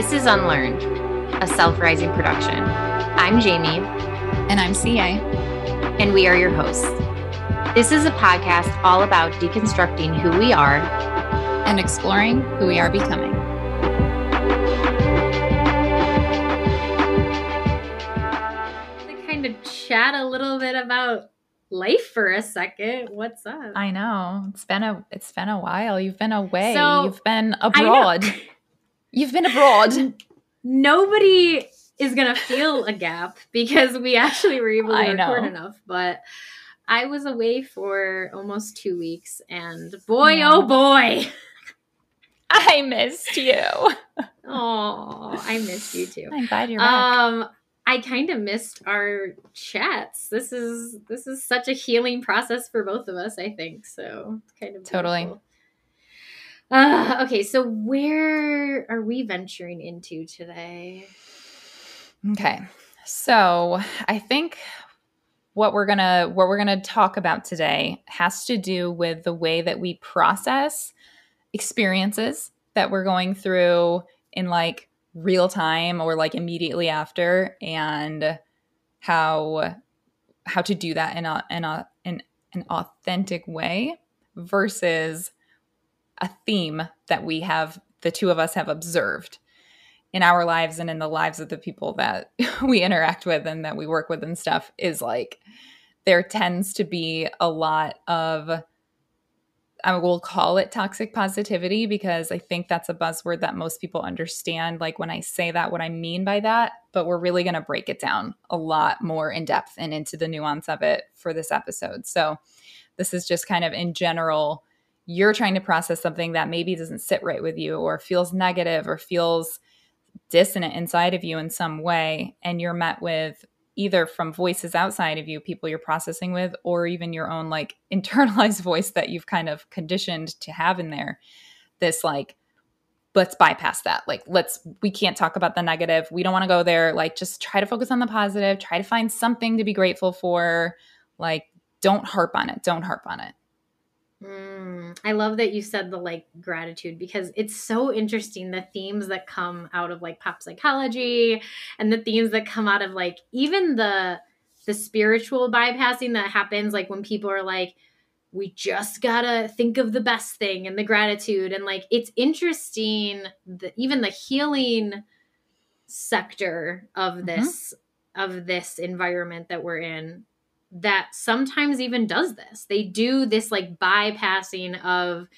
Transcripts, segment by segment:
This is Unlearned, a self rising production. I'm Jaime. And I'm CA. And we are your hosts. This is a podcast all about deconstructing who we are and exploring who we are becoming. To kind of chat a little bit about life for a second. What's up? I know. It's been a it's been a while. You've been away. So, You've been abroad. You've been abroad. Nobody is gonna feel a gap because we actually were able to I record know. enough. But I was away for almost two weeks, and boy, oh boy, I missed you. Oh, I missed you too. I'm glad you're back. Um, I kind of missed our chats. This is this is such a healing process for both of us. I think so. kind of totally. Uh, okay, so where are we venturing into today? Okay, so I think what we're gonna what we're gonna talk about today has to do with the way that we process experiences that we're going through in like real time or like immediately after and how how to do that in a in a in an authentic way versus a theme that we have the two of us have observed in our lives and in the lives of the people that we interact with and that we work with and stuff is like there tends to be a lot of I will call it toxic positivity because I think that's a buzzword that most people understand. Like when I say that, what I mean by that, but we're really going to break it down a lot more in depth and into the nuance of it for this episode. So, this is just kind of in general, you're trying to process something that maybe doesn't sit right with you or feels negative or feels dissonant inside of you in some way. And you're met with either from voices outside of you, people you're processing with, or even your own like internalized voice that you've kind of conditioned to have in there. This like, let's bypass that. Like, let's, we can't talk about the negative. We don't want to go there. Like, just try to focus on the positive, try to find something to be grateful for. Like, don't harp on it. Don't harp on it. Mm, I love that you said the like gratitude because it's so interesting the themes that come out of like pop psychology and the themes that come out of like even the the spiritual bypassing that happens like when people are like we just gotta think of the best thing and the gratitude and like it's interesting that even the healing sector of mm-hmm. this mm-hmm. of this environment that we're in that sometimes even does this. They do this like bypassing of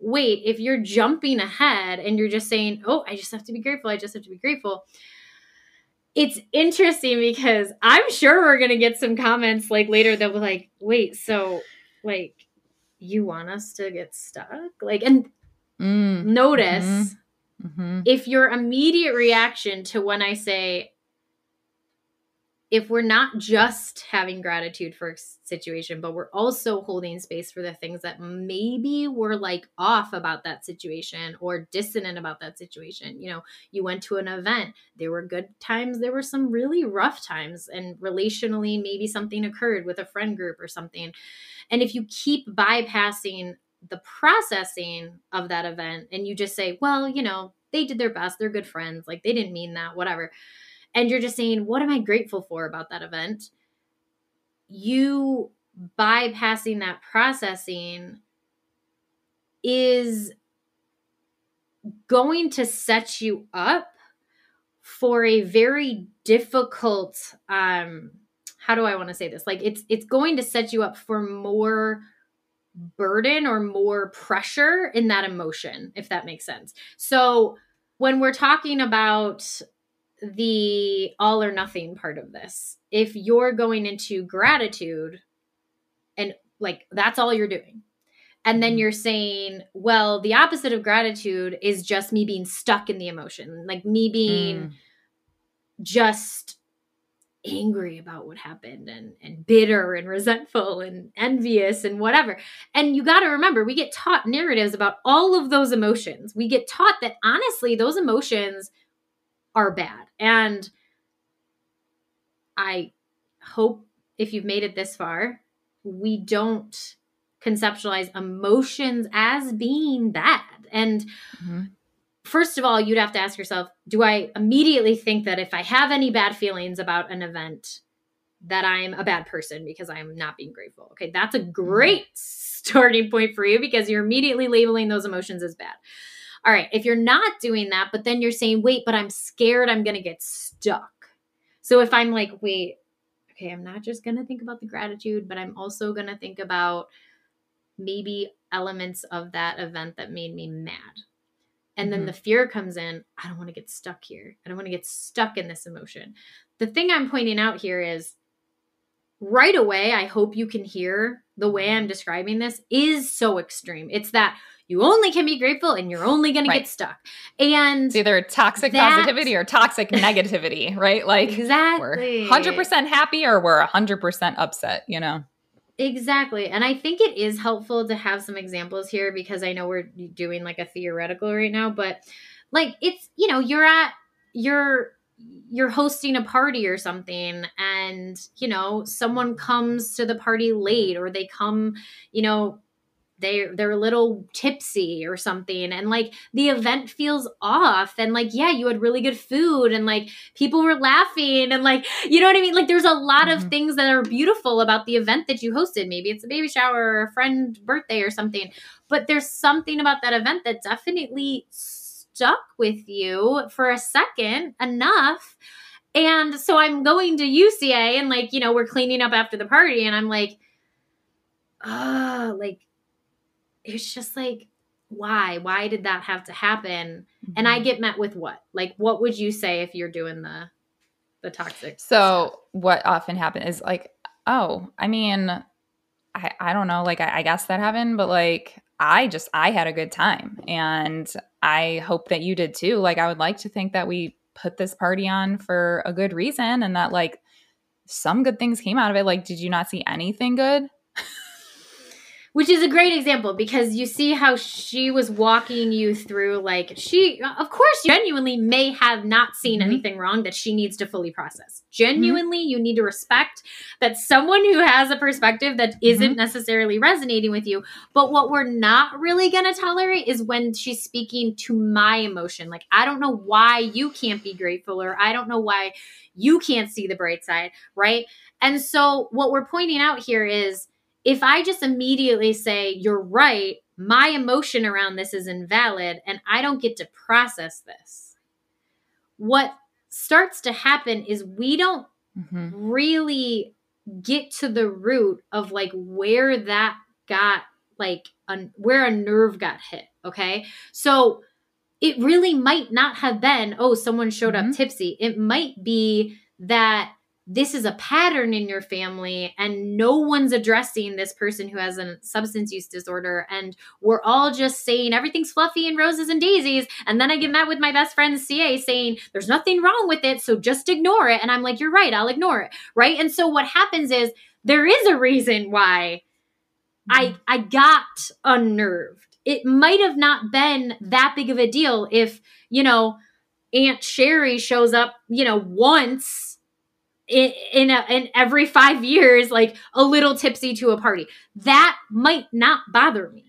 wait, if you're jumping ahead and you're just saying, "Oh, I just have to be grateful. I just have to be grateful." It's interesting because I'm sure we're going to get some comments like later that will be like, "Wait, so like you want us to get stuck?" Like and mm. notice mm-hmm. Mm-hmm. if your immediate reaction to when I say if we're not just having gratitude for a situation, but we're also holding space for the things that maybe were like off about that situation or dissonant about that situation. You know, you went to an event, there were good times, there were some really rough times, and relationally, maybe something occurred with a friend group or something. And if you keep bypassing the processing of that event and you just say, well, you know, they did their best, they're good friends, like they didn't mean that, whatever and you're just saying, What am I grateful for about that event? You bypassing that processing is going to set you up for a very difficult um how do I want to say this? Like it's it's going to set you up for more burden or more pressure in that emotion if that makes sense. So when we're talking about the all or nothing part of this. If you're going into gratitude and like that's all you're doing, and then mm-hmm. you're saying, well, the opposite of gratitude is just me being stuck in the emotion, like me being mm. just angry about what happened and and bitter and resentful and envious and whatever. And you got to remember we get taught narratives about all of those emotions. We get taught that honestly those emotions are bad. And I hope if you've made it this far, we don't conceptualize emotions as being bad. And mm-hmm. first of all, you'd have to ask yourself, do I immediately think that if I have any bad feelings about an event, that I'm a bad person because I'm not being grateful? Okay, that's a great starting point for you because you're immediately labeling those emotions as bad. All right, if you're not doing that, but then you're saying, wait, but I'm scared I'm going to get stuck. So if I'm like, wait, okay, I'm not just going to think about the gratitude, but I'm also going to think about maybe elements of that event that made me mad. And then mm-hmm. the fear comes in. I don't want to get stuck here. I don't want to get stuck in this emotion. The thing I'm pointing out here is right away, I hope you can hear the way I'm describing this is so extreme. It's that you only can be grateful and you're only going right. to get stuck. And it's either toxic that, positivity or toxic negativity, right? Like exactly. we're 100% happy or we're 100% upset, you know? Exactly. And I think it is helpful to have some examples here because I know we're doing like a theoretical right now, but like it's, you know, you're at, you're, you're hosting a party or something and you know someone comes to the party late or they come you know they they're a little tipsy or something. And like the event feels off. And like yeah you had really good food and like people were laughing and like you know what i mean? Like there's a lot mm-hmm. of things that are beautiful about the event that you hosted. Maybe it's a baby shower or a friend birthday or something. But there's something about that event that definitely stuck with you for a second enough. And so i'm going to you CA and like you know we're cleaning up after the party and i'm like oh like it's just like why why did that have to happen mm-hmm. and i mm-hmm. get met with what like what would you say if you're doing the the toxic so stuff? what often happens is like oh i mean i i don't know like I, I guess that happened but like i just i had a good time and i hope that you did too like i would like to think that we put this party on for a good reason and that like some good things came out of it like did you not see anything good which is a great example because you see how she was walking you through like she of course genuinely may have not seen mm-hmm. anything wrong that she needs to fully process genuinely mm-hmm. you need to respect that someone who has a perspective that isn't mm-hmm. necessarily resonating with you but what we're not really going to tolerate is when she's speaking to my emotion like i don't know why you can't be grateful or i don't know why you can't see the bright side right and so what we're pointing out here is if I just immediately say, you're right, my emotion around this is invalid, and I don't get to process this, what starts to happen is we don't mm-hmm. really get to the root of like where that got like un- where a nerve got hit okay so it really might not have been oh someone showed mm-hmm. up tipsy it might be that this is a pattern in your family and no one's addressing this person who has a substance use disorder and we're all just saying everything's fluffy and roses and daisies. And then i get met with my best friend ca saying there's nothing wrong with it so just ignore it. And i'm like you're right i'll ignore it. Right? And so what happens is there is a reason why i i got unnerved. It might have not been that big of a deal if you know aunt sherry shows up you know once in in, a, in every five years, like a little tipsy to a party. That might not bother me.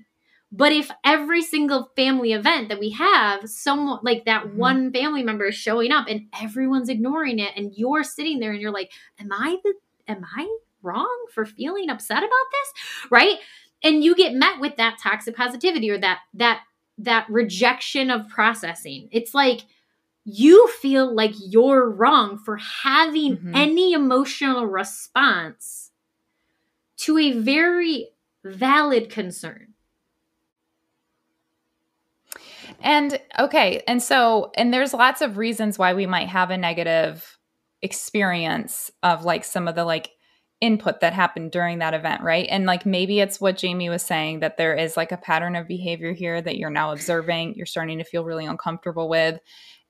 But if every single family event that we have, someone like that mm-hmm. one family member is showing up and everyone's ignoring it, and you're sitting there and you're like, "Am I the? Am I wrong for feeling upset about this?" Right? And you get met with that toxic positivity or that that that rejection of processing. It's like you feel like you're wrong for having mm-hmm. any emotional response to a very valid concern. And okay, and so and there's lots of reasons why we might have a negative experience of like some of the like input that happened during that event, right? And like maybe it's what Jaime was saying that there is like a pattern of behavior here that you're now observing, you're starting to feel really uncomfortable with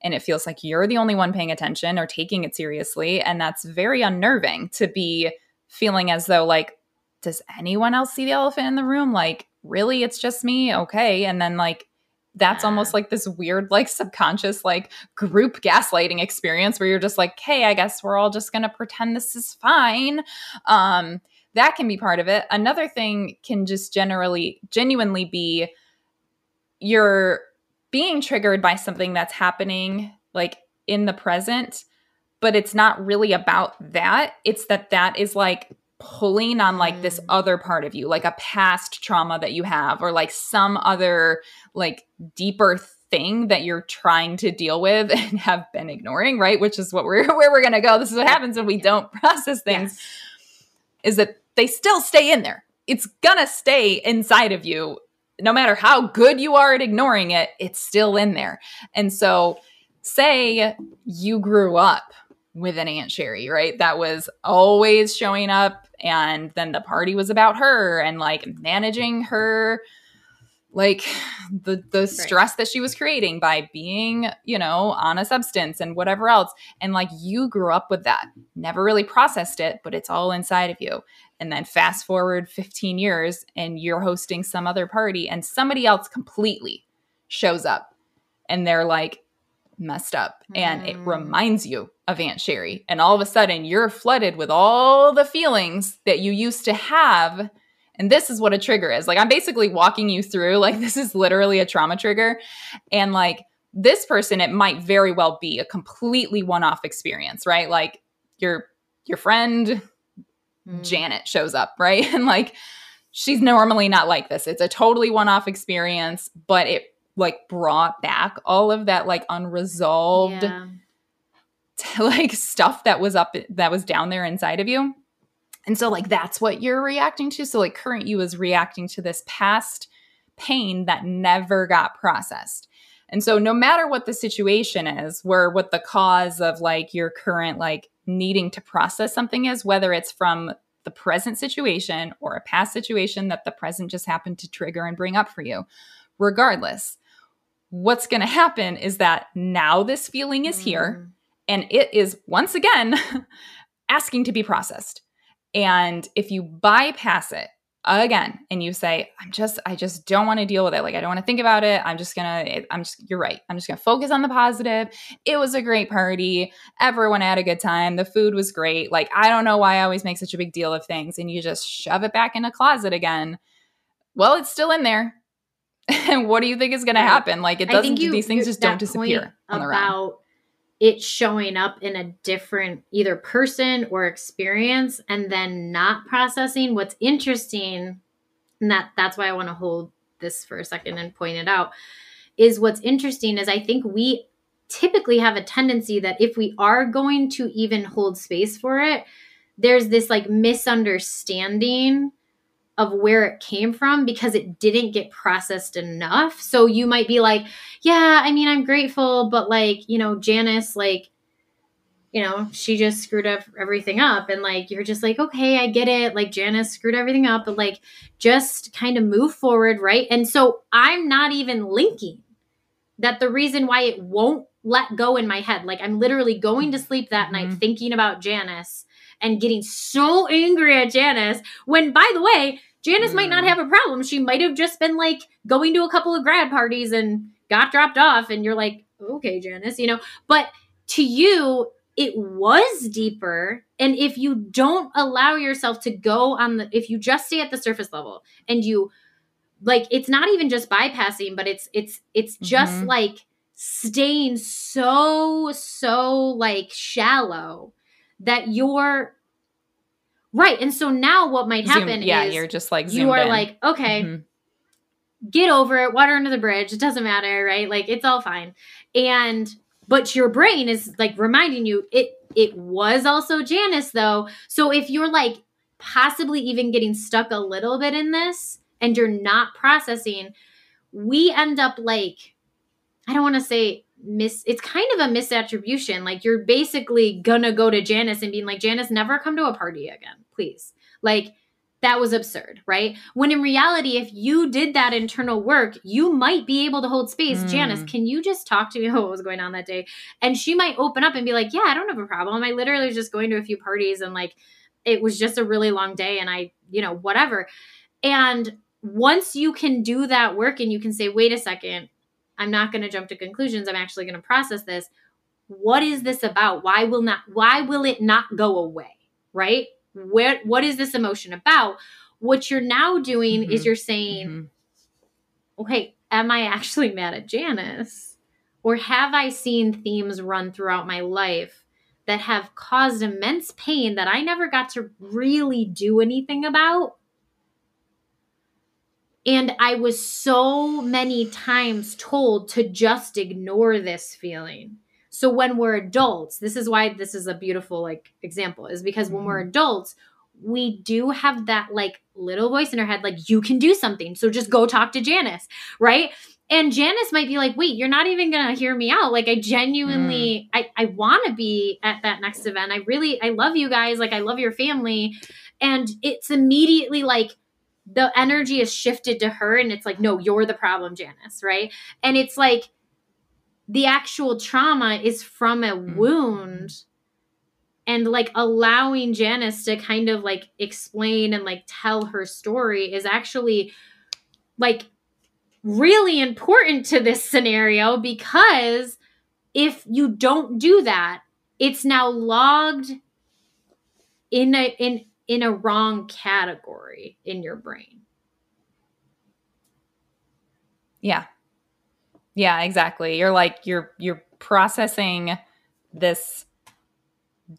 and it feels like you're the only one paying attention or taking it seriously and that's very unnerving to be feeling as though like does anyone else see the elephant in the room? Like really it's just me? Okay. And then like that's yeah. almost like this weird like subconscious like group gaslighting experience where you're just like hey i guess we're all just going to pretend this is fine. Um that can be part of it. Another thing can just generally genuinely be you're being triggered by something that's happening like in the present, but it's not really about that. It's that that is like pulling on like mm. this other part of you, like a past trauma that you have, or like some other like deeper thing that you're trying to deal with and have been ignoring, right? Which is what we're where we're gonna go. This is what happens when we don't process things. Yes. Is that they still stay in there. It's gonna stay inside of you. No matter how good you are at ignoring it, it's still in there. And so say you grew up with an Aunt Sherry, right? That was always showing up and then the party was about her and like managing her like the the stress right. that she was creating by being you know on a substance and whatever else and like you grew up with that never really processed it but it's all inside of you and then fast forward 15 years and you're hosting some other party and somebody else completely shows up and they're like messed up mm. and it mm. reminds you of Aunt Sherry. And all of a sudden you're flooded with all the feelings that you used to have. And this is what a trigger is. Like I'm basically walking you through like this is literally a trauma trigger and like this person it might very well be a completely one-off experience, right? Like your your friend mm. Janet shows up, right? And like she's normally not like this. It's a totally one-off experience, but it like brought back all of that like unresolved yeah. t- like stuff that was up that was down there inside of you. And so like that's what you're reacting to. So like current you is reacting to this past pain that never got processed. And so no matter what the situation is, where what the cause of like your current like needing to process something is, whether it's from the present situation or a past situation that the present just happened to trigger and bring up for you, regardless, what's going to happen is that now this feeling is here mm. and it is once again asking to be processed. And if you bypass it again and you say, I'm just, I just don't want to deal with it. Like, I don't want to think about it. I'm just going to, I'm just, you're right. I'm just going to focus on the positive. It was a great party. Everyone had a good time. The food was great. Like, I don't know why I always make such a big deal of things. And you just shove it back in a closet again. Well, it's still in there and what do you think is going to happen? Like it doesn't. These things just don't disappear about it showing up in a different either person or experience, and then not processing. What's interesting, and that that's why I want to hold this for a second and point it out. Is what's interesting is I think we typically have a tendency that if we are going to even hold space for it, there's this like misunderstanding of where it came from because it didn't get processed enough. So you might be like, yeah, I mean, I'm grateful, but like, you know, Janice, like, you know, she just screwed up everything up. And like, you're just like, okay, I get it. Like, Janice screwed everything up, but like, just kind of move forward, right? And so I'm not even linking that the reason why it won't let go in my head, like, I'm literally going to sleep that mm-hmm. night thinking about Janice and getting so angry at Janice when, by the way, Janice mm. might not mm. have a problem. She might have just been like going to a couple of grad parties and got dropped off, and you're like, okay, Janice, you know. But to you, it was deeper. And if you don't allow yourself to go on the, if you just stay at the surface level and you, like, it's not even just bypassing, but it's, it's, it's just mm-hmm. like staying so, so like shallow that you're right. And so now what might happen Zoom, yeah, you're just like you are in. like, okay, mm-hmm. get over it, water under the bridge. It doesn't matter, right? Like it's all fine. And but your brain is like reminding you it it was also Janice though. So if you're like possibly even getting stuck a little bit in this and you're not processing, we end up like I don't want to say mis it's kind of a misattribution. Like you're basically gonna go to Janice and being like, Janice, never come to a party again, please. Like that was absurd, right? When in reality, if you did that internal work, you might be able to hold space. Mm. Janice, can you just talk to me about what was going on that day? And she might open up and be like, Yeah, I don't have a problem. I literally was just going to a few parties and like it was just a really long day and I, you know, whatever. And once you can do that work and you can say, wait a second, I'm not going to jump to conclusions. I'm actually going to process this. What is this about? Why will not why will it not go away? Right? Where what is this emotion about? What you're now doing mm-hmm. is you're saying, mm-hmm. okay, am I actually mad at Janice? Or have I seen themes run throughout my life that have caused immense pain that I never got to really do anything about? And I was so many times told to just ignore this feeling. So when we're adults, this is why this is a beautiful like example is because when we're mm-hmm. adults, we do have that like little voice in our head like you can do something. So just go talk to Janice, right? And Janice might be like, "Wait, you're not even going to hear me out. Like I genuinely mm. I I want to be at that next event. I really I love you guys. Like I love your family." And it's immediately like the energy is shifted to her and it's like no you're the problem janice right and it's like the actual trauma is from a mm-hmm. wound and like allowing janice to kind of like explain and like tell her story is actually like really important to this scenario because if you don't do that it's now logged in a in in a wrong category in your brain. Yeah. Yeah, exactly. You're like you're you're processing this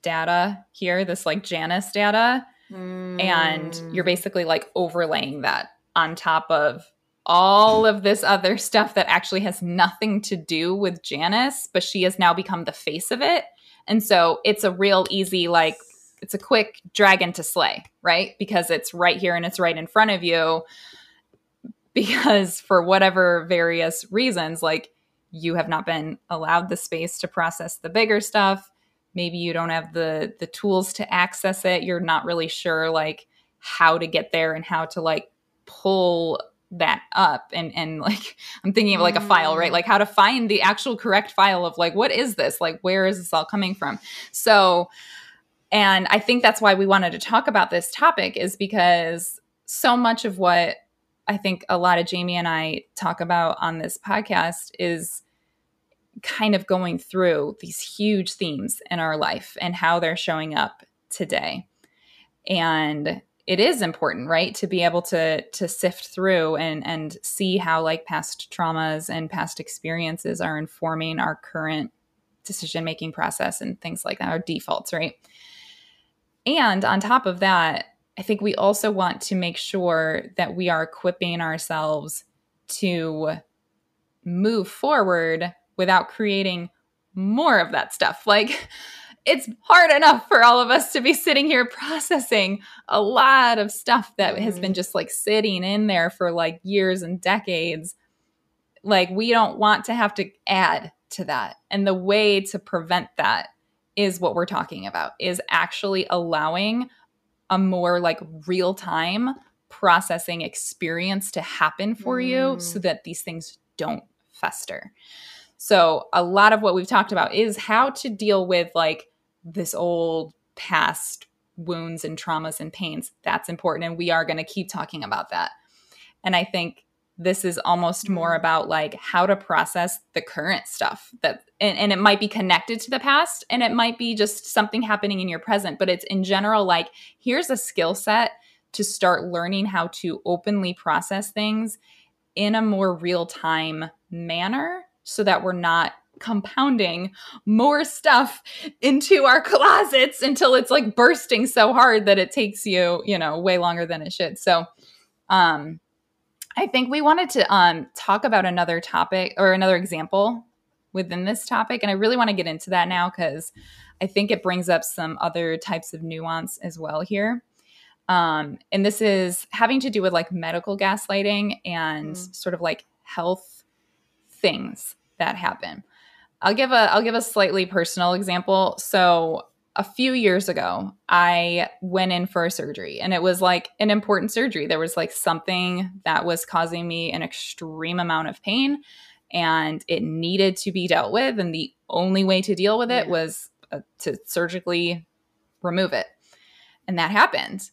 data here, this like Janice data, mm. and you're basically like overlaying that on top of all of this other stuff that actually has nothing to do with Janice, but she has now become the face of it. And so it's a real easy like it's a quick dragon to slay, right? Because it's right here and it's right in front of you. Because for whatever various reasons, like you have not been allowed the space to process the bigger stuff. Maybe you don't have the the tools to access it. You're not really sure like how to get there and how to like pull that up and and like i'm thinking of like a file right mm. like how to find the actual correct file of like what is this like where is this all coming from so and I think that's why we wanted to talk about this topic, is because so much of what I think a lot of Jaime and I talk about on this podcast is kind of going through these huge themes in our life and how they're showing up today. And it is important, right, to be able to to sift through and and see how like past traumas and past experiences are informing our current decision making process and things like that, our defaults, right? And on top of that, I think we also want to make sure that we are equipping ourselves to move forward without creating more of that stuff. Like, it's hard enough for all of us to be sitting here processing a lot of stuff that has been mm-hmm. just like sitting in there for like years and decades. Like, we don't want to have to add to that. And the way to prevent that is what we're talking about is actually allowing a more like real time processing experience to happen for mm. you so that these things don't fester. So, a lot of what we've talked about is how to deal with like this old past wounds and traumas and pains. That's important. And we are going to keep talking about that. And I think this is almost more mm-hmm. about like how to process the current stuff that and, and, it might be connected to the past and it might be just something happening in your present but it's in general like here's a skill set to start learning how to openly process things in a more real time manner so that we're not compounding more stuff into our closets until it's like bursting so hard that it takes you you know way longer than it should so um I think we wanted to um, talk about another topic or another example within this topic. And I really want to get into that now because I think it brings up some other types of nuance as well here. Um, and this is having to do with like medical gaslighting and mm. sort of like health things that happen. I'll give a I'll give a slightly personal example. So a few years ago, I went in for a surgery and it was like an important surgery. There was like something that was causing me an extreme amount of pain and it needed to be dealt with. And the only way to deal with it yeah. was uh, to surgically remove it. And that happened.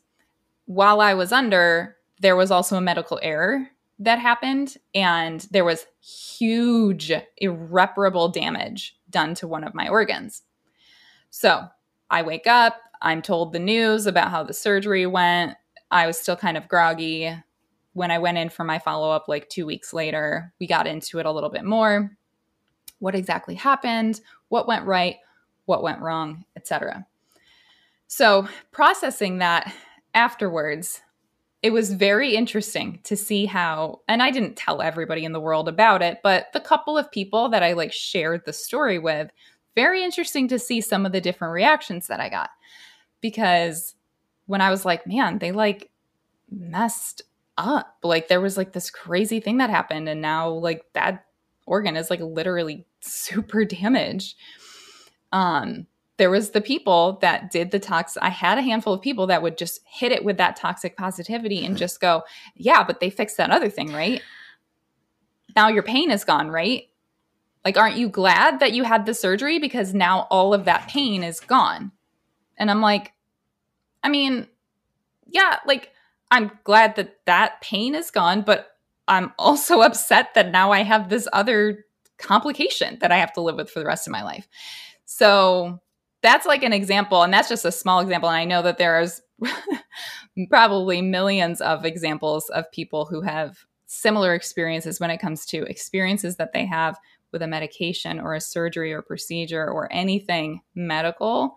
While I was under, there was also a medical error that happened and there was huge, irreparable damage done to one of my organs. So I wake up, I'm told the news about how the surgery went. I was still kind of groggy, when I went in for my follow up, like two weeks later, we got into it a little bit more. What exactly happened? What went right? What went wrong? Etc. So, processing that afterwards, it was very interesting to see how, and I didn't tell everybody in the world about it, but the couple of people that I like shared the story with, very interesting to see some of the different reactions that I got. Because when I was like, man, they like messed up. Like there was like this crazy thing that happened, and now like that organ is like literally super damaged. Um, there was the people that did the tox i had a handful of people that would just hit it with that toxic positivity and just go yeah but they fixed that other thing right now your pain is gone right like aren't you glad that you had the surgery? Because now all of that pain is gone. And i'm like i mean yeah like i'm glad that that pain is gone but i'm also upset that now i have this other complication that i have to live with for the rest of my life. So that's like an example and that's just a small example. And i know that there's probably millions of examples of people who have similar experiences when it comes to experiences that they have with a medication or a surgery or procedure or anything medical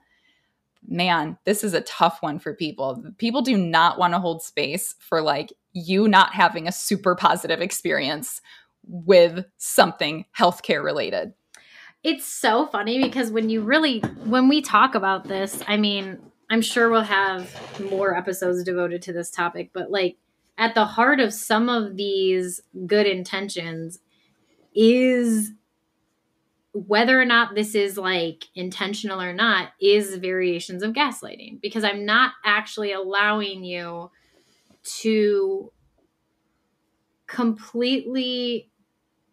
man this is a tough one for people. People do not want to hold space for like you not having a super positive experience with something healthcare related. It's so funny because when you really when we talk about this, I mean, I'm sure we'll have more episodes devoted to this topic, but like at the heart of some of these good intentions is whether or not this is like intentional or not is variations of gaslighting because I'm not actually allowing you to completely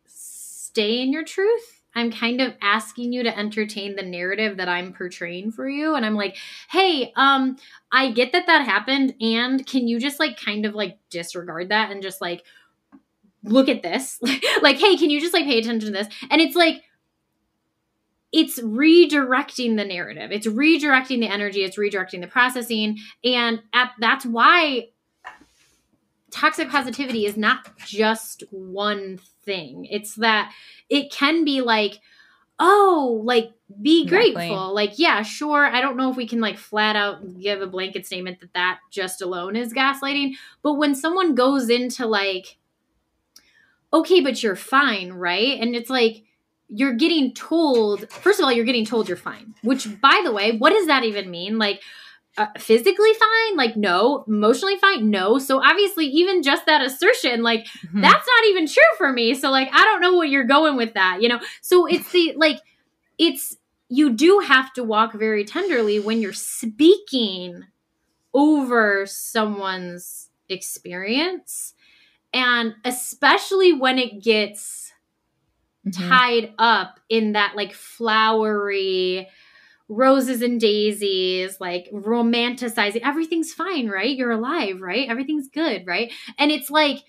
stay in your truth I'm kind of asking you to entertain the narrative that I'm portraying for you. And I'm like, hey, um, I get that that happened. And can you just like kind of like disregard that and just like look at this? like, hey, can you just like pay attention to this? And it's like, it's redirecting the narrative. It's redirecting the energy. It's redirecting the processing. And at, that's why toxic positivity is not just one thing. It's that it can be like, oh, like be exactly. grateful. Like, yeah, sure. I don't know if we can like flat out give a blanket statement that that just alone is gaslighting. But when someone goes into like, okay, but you're fine, right? And it's like, you're getting told, first of all, you're getting told you're fine, which by the way, what does that even mean? Like, uh, physically fine? Like no. Emotionally fine? No. So obviously even just that assertion like mm-hmm. that's not even true for me. So like i don't know what you're going with that you know? So it's the like it's you do have to walk very tenderly when you're speaking over someone's experience. And especially when it gets mm-hmm. tied up in that like flowery roses and daisies, like romanticizing. Everything's fine, right? You're alive, right? Everything's good, right? And it's like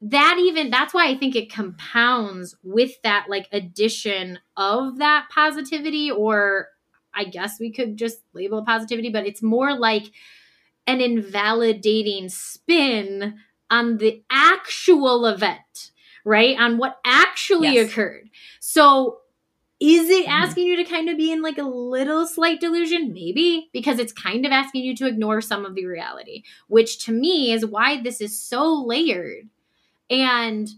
that even that's why I think it compounds with that like addition of that positivity or I guess we could just label it positivity, but it's more like an invalidating spin on the actual event, right? On what actually yes. occurred. So is it mm-hmm. asking you to kind of be in like a little slight delusion? Maybe, because it's kind of asking you to ignore some of the reality, which to me is why this is so layered. And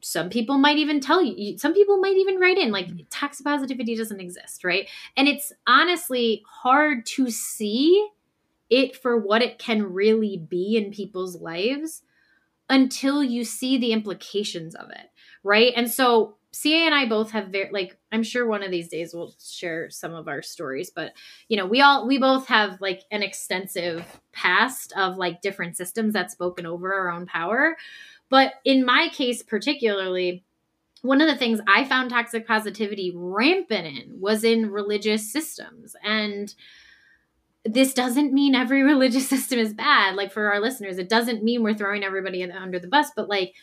some people might even tell you, some people might even write in like mm-hmm. toxic positivity doesn't exist, right? And it's honestly hard to see it for what it can really be in people's lives until you see the implications of it, right? And so CA and I both have very like I'm sure one of these days we'll share some of our stories, but you know, we all we both have like an extensive past of like different systems that spoken over our own power. But in my case particularly, one of the things I found toxic positivity rampant in was in religious systems. And this doesn't mean every religious system is bad. Like for our listeners, it doesn't mean we're throwing everybody under the bus, but like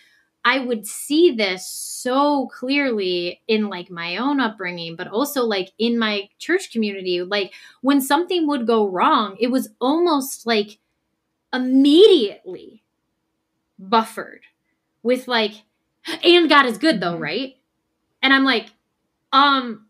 I would see this so clearly in like my own upbringing, but also like in my church community. Like when something would go wrong, it was almost like immediately buffered with like and God is good though, Mhm. right? And I'm like, um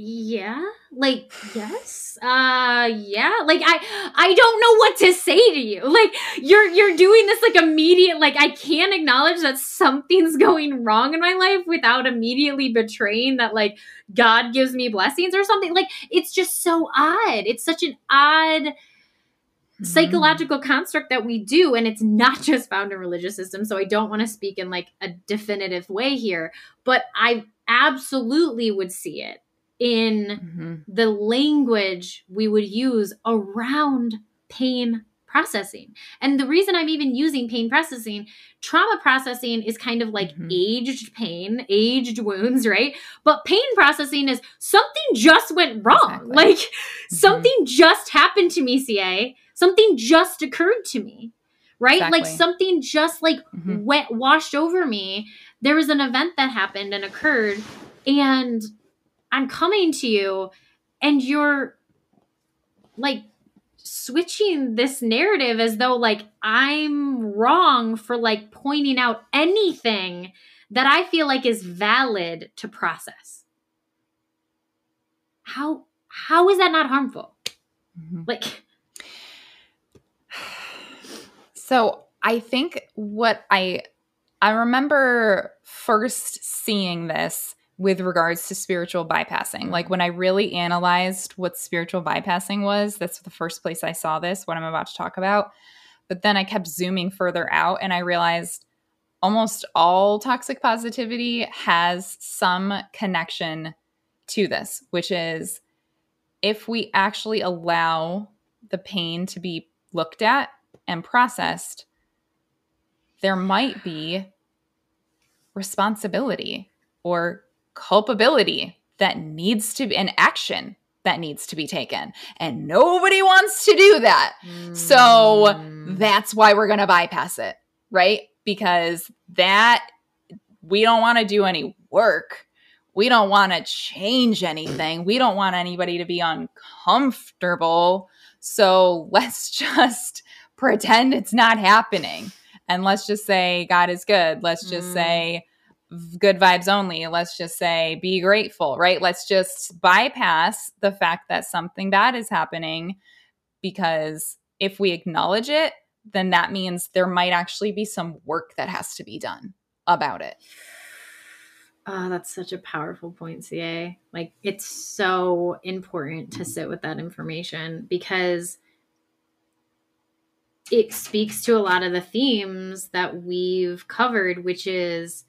yeah like yes uh yeah like i i don't know what to say to you. Like you're you're doing this like immediate like i can't acknowledge that something's going wrong in my life without immediately betraying that like god gives me blessings or something. Like it's just so odd. It's such an odd psychological construct that we do and it's not just found in religious systems so i don't want to speak in like a definitive way here but i absolutely would see it in Mhm. the language we would use around pain processing. And the reason I'm even using pain processing, trauma processing is kind of like Mhm. aged pain, aged wounds, right? But pain processing is something just went wrong. Exactly. Like something just happened to me, CA. Something just occurred to me. Right? Like something just like Mhm. wet washed over me. There was an event that happened and occurred and I'm coming to you and you're like switching this narrative as though like I'm wrong for like pointing out anything that I feel like is valid to process. How how is that not harmful? Mhm. Like So I think what I I remember first seeing this with regards to spiritual bypassing. Like mm-hmm. when I really analyzed what spiritual bypassing was, that's the first place I saw this, what I'm about to talk about. But then I kept zooming further out and I realized almost all toxic positivity has some connection to this, which is if we actually allow the pain to be looked at and processed, there might be responsibility or culpability that needs to be an action that needs to be taken. And nobody wants to do that. So mm, that's why we're going to bypass it, right? Because that we don't want to do any work. We don't want to change anything. We don't want anybody to be uncomfortable. So let's just pretend it's not happening. And let's just say God is good. Let's just Mm. say good vibes only. Let's just say be grateful, right? Let's just bypass the fact that something bad is happening because if we acknowledge it, then that means there might actually be some work that has to be done about it. Oh, that's such a powerful point, CA. Like, it's so important to sit with that information because it speaks to a lot of the themes that we've covered, which is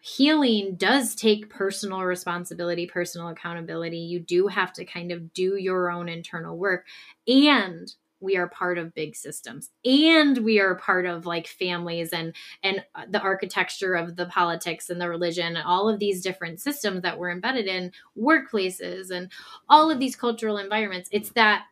healing does take personal responsibility, personal accountability. You do have to kind of do your own internal work. And we are part of big systems and we are part of like families and and uh, the architecture of the politics and the religion and all of these different systems that we're embedded in workplaces and all of these cultural environments it's that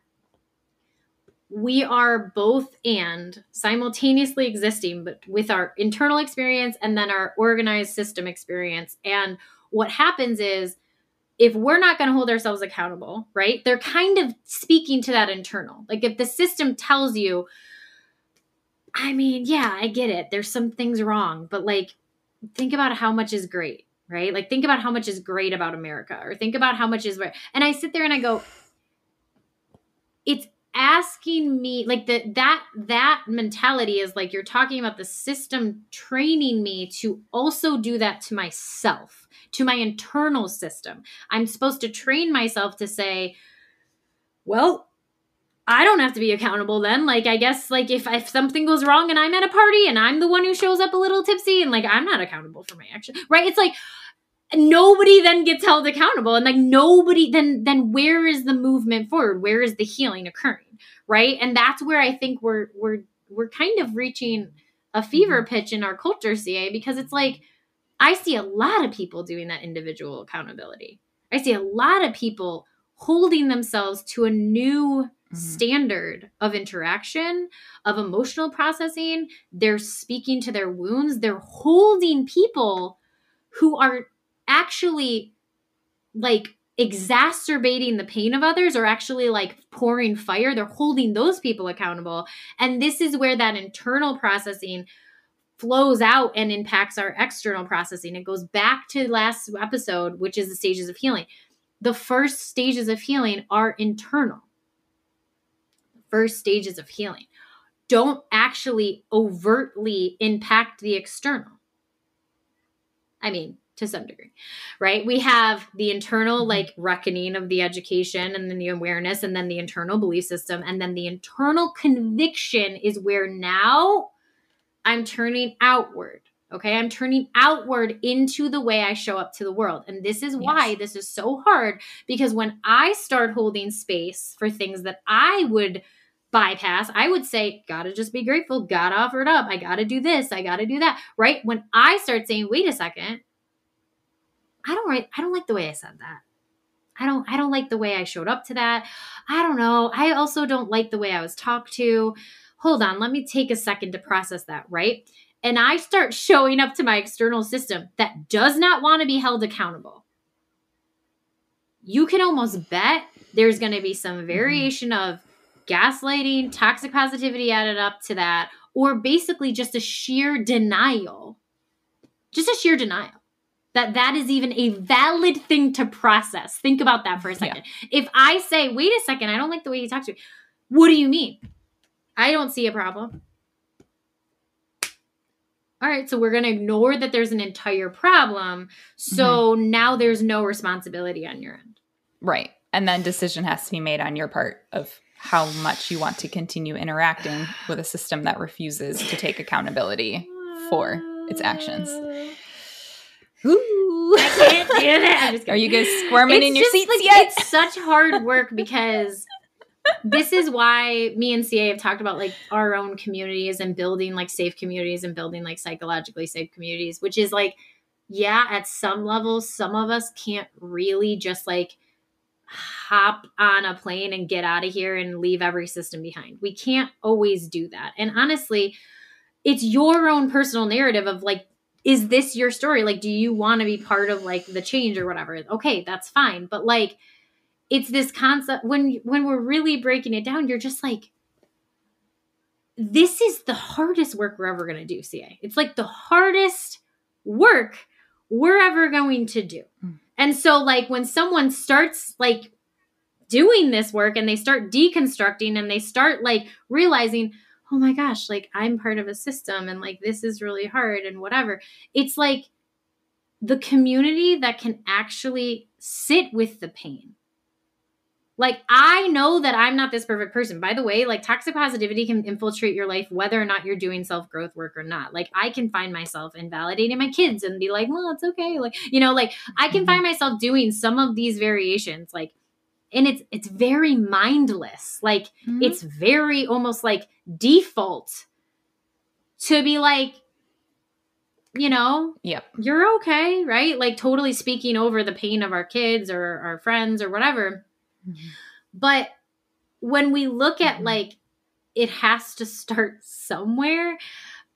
we are both and simultaneously existing but with our internal experience and then our organized system experience. And what happens is if we're not going to hold ourselves accountable right they're kind of speaking to that internal. Like if the system tells you i mean yeah i get it there's some things wrong but like think about how much is great right? Like think about how much is great about america or think about how much is and i sit there and i go it's asking me like the that that mentality is like you're talking about the system training me to also do that to myself to my internal system. I'm supposed to train myself to say well i don't have to be accountable then. Like i guess like if if something goes wrong and i'm at a party and i'm the one who shows up a little tipsy and like i'm not accountable for my action right? It's like nobody then gets held accountable and like nobody then then where is the movement forward? Where is the healing occurring right? And that's where i think we're we're we're kind of reaching a fever pitch in our culture ca because it's like i see a lot of people doing that individual accountability. I see a lot of people holding themselves to a new Mhm. standard of interaction of emotional processing. They're speaking to their wounds. They're holding people who are actually like exacerbating the pain of others or actually like pouring fire they're holding those people accountable and this is where that internal processing flows out and impacts our external processing. It goes back to last episode, which is the stages of healing. The first stages of healing are internal. First stages of healing don't actually overtly impact the external. I mean, to some degree, right? We have the internal, mm-hmm. like, reckoning of the education and then the awareness, and then the internal belief system. And then the internal conviction is where now I'm turning outward. Okay. I'm turning outward into the way I show up to the world. And this is why yes. this is so hard because when I start holding space for things that I would bypass, I would say, gotta just be grateful, gotta offer it up, I gotta do this, I gotta do that. Right? When I start saying, wait a second, I don't right, I don't like the way I said that. I don't I don't like the way I showed up to that. I don't know. I also don't like the way I was talked to. Hold on, let me take a second to process that, right? And I start showing up to my external system that does not want to be held accountable. You can almost bet there's going to be some mm-hmm. variation mm-hmm. of gaslighting, toxic positivity added up to that, or basically just a sheer denial. Just a sheer denial that that is even a valid thing to process. Think about that for a second. Yeah. If I say, wait a second, I don't like the way you talk to me, what do you mean? I don't see a problem. All right, so we're going to ignore that there's an entire problem. So mm-hmm. now there's no responsibility on your end. Right. And then decision has to be made on your part of how much you want to continue interacting with a system that refuses to take accountability for its actions. Ooh. I can't do that. Are you guys squirming it's in your seats like, yet? It's such hard work because this is why me and CA have talked about like our own communities and building like safe communities and building like psychologically safe communities, which is like, yeah, at some levels, some of us can't really just like hop on a plane and get out of here and leave every system behind. We can't always do that. And honestly, it's your own personal narrative of like, is this your story? Like, do you want to be part of like the change or whatever? Okay, that's fine. But like, it's this concept when when we're really breaking it down, you're just like, this is the hardest work we're ever going to do, CA. It's like the hardest work we're ever going to do. Mm. And so, like, when someone starts like doing this work and they start deconstructing and they start like realizing, oh my gosh, like I'm part of a system and like this is really hard and whatever, it's like the community that can actually sit with the pain like, I know that I'm not this perfect person. By the way, like, toxic positivity can infiltrate your life whether or not you're doing self growth work or not. Like, I can find myself invalidating my kids and be like, well, it's okay. Like, you know, like, I can find mm-hmm. myself doing some of these variations. Like, and it's it's very mindless like mm-hmm. it's very almost like default to be like you know yep you're okay right like totally speaking over the pain of our kids or our friends or whatever Mm-hmm. But when we look at mm-hmm. like it has to start somewhere,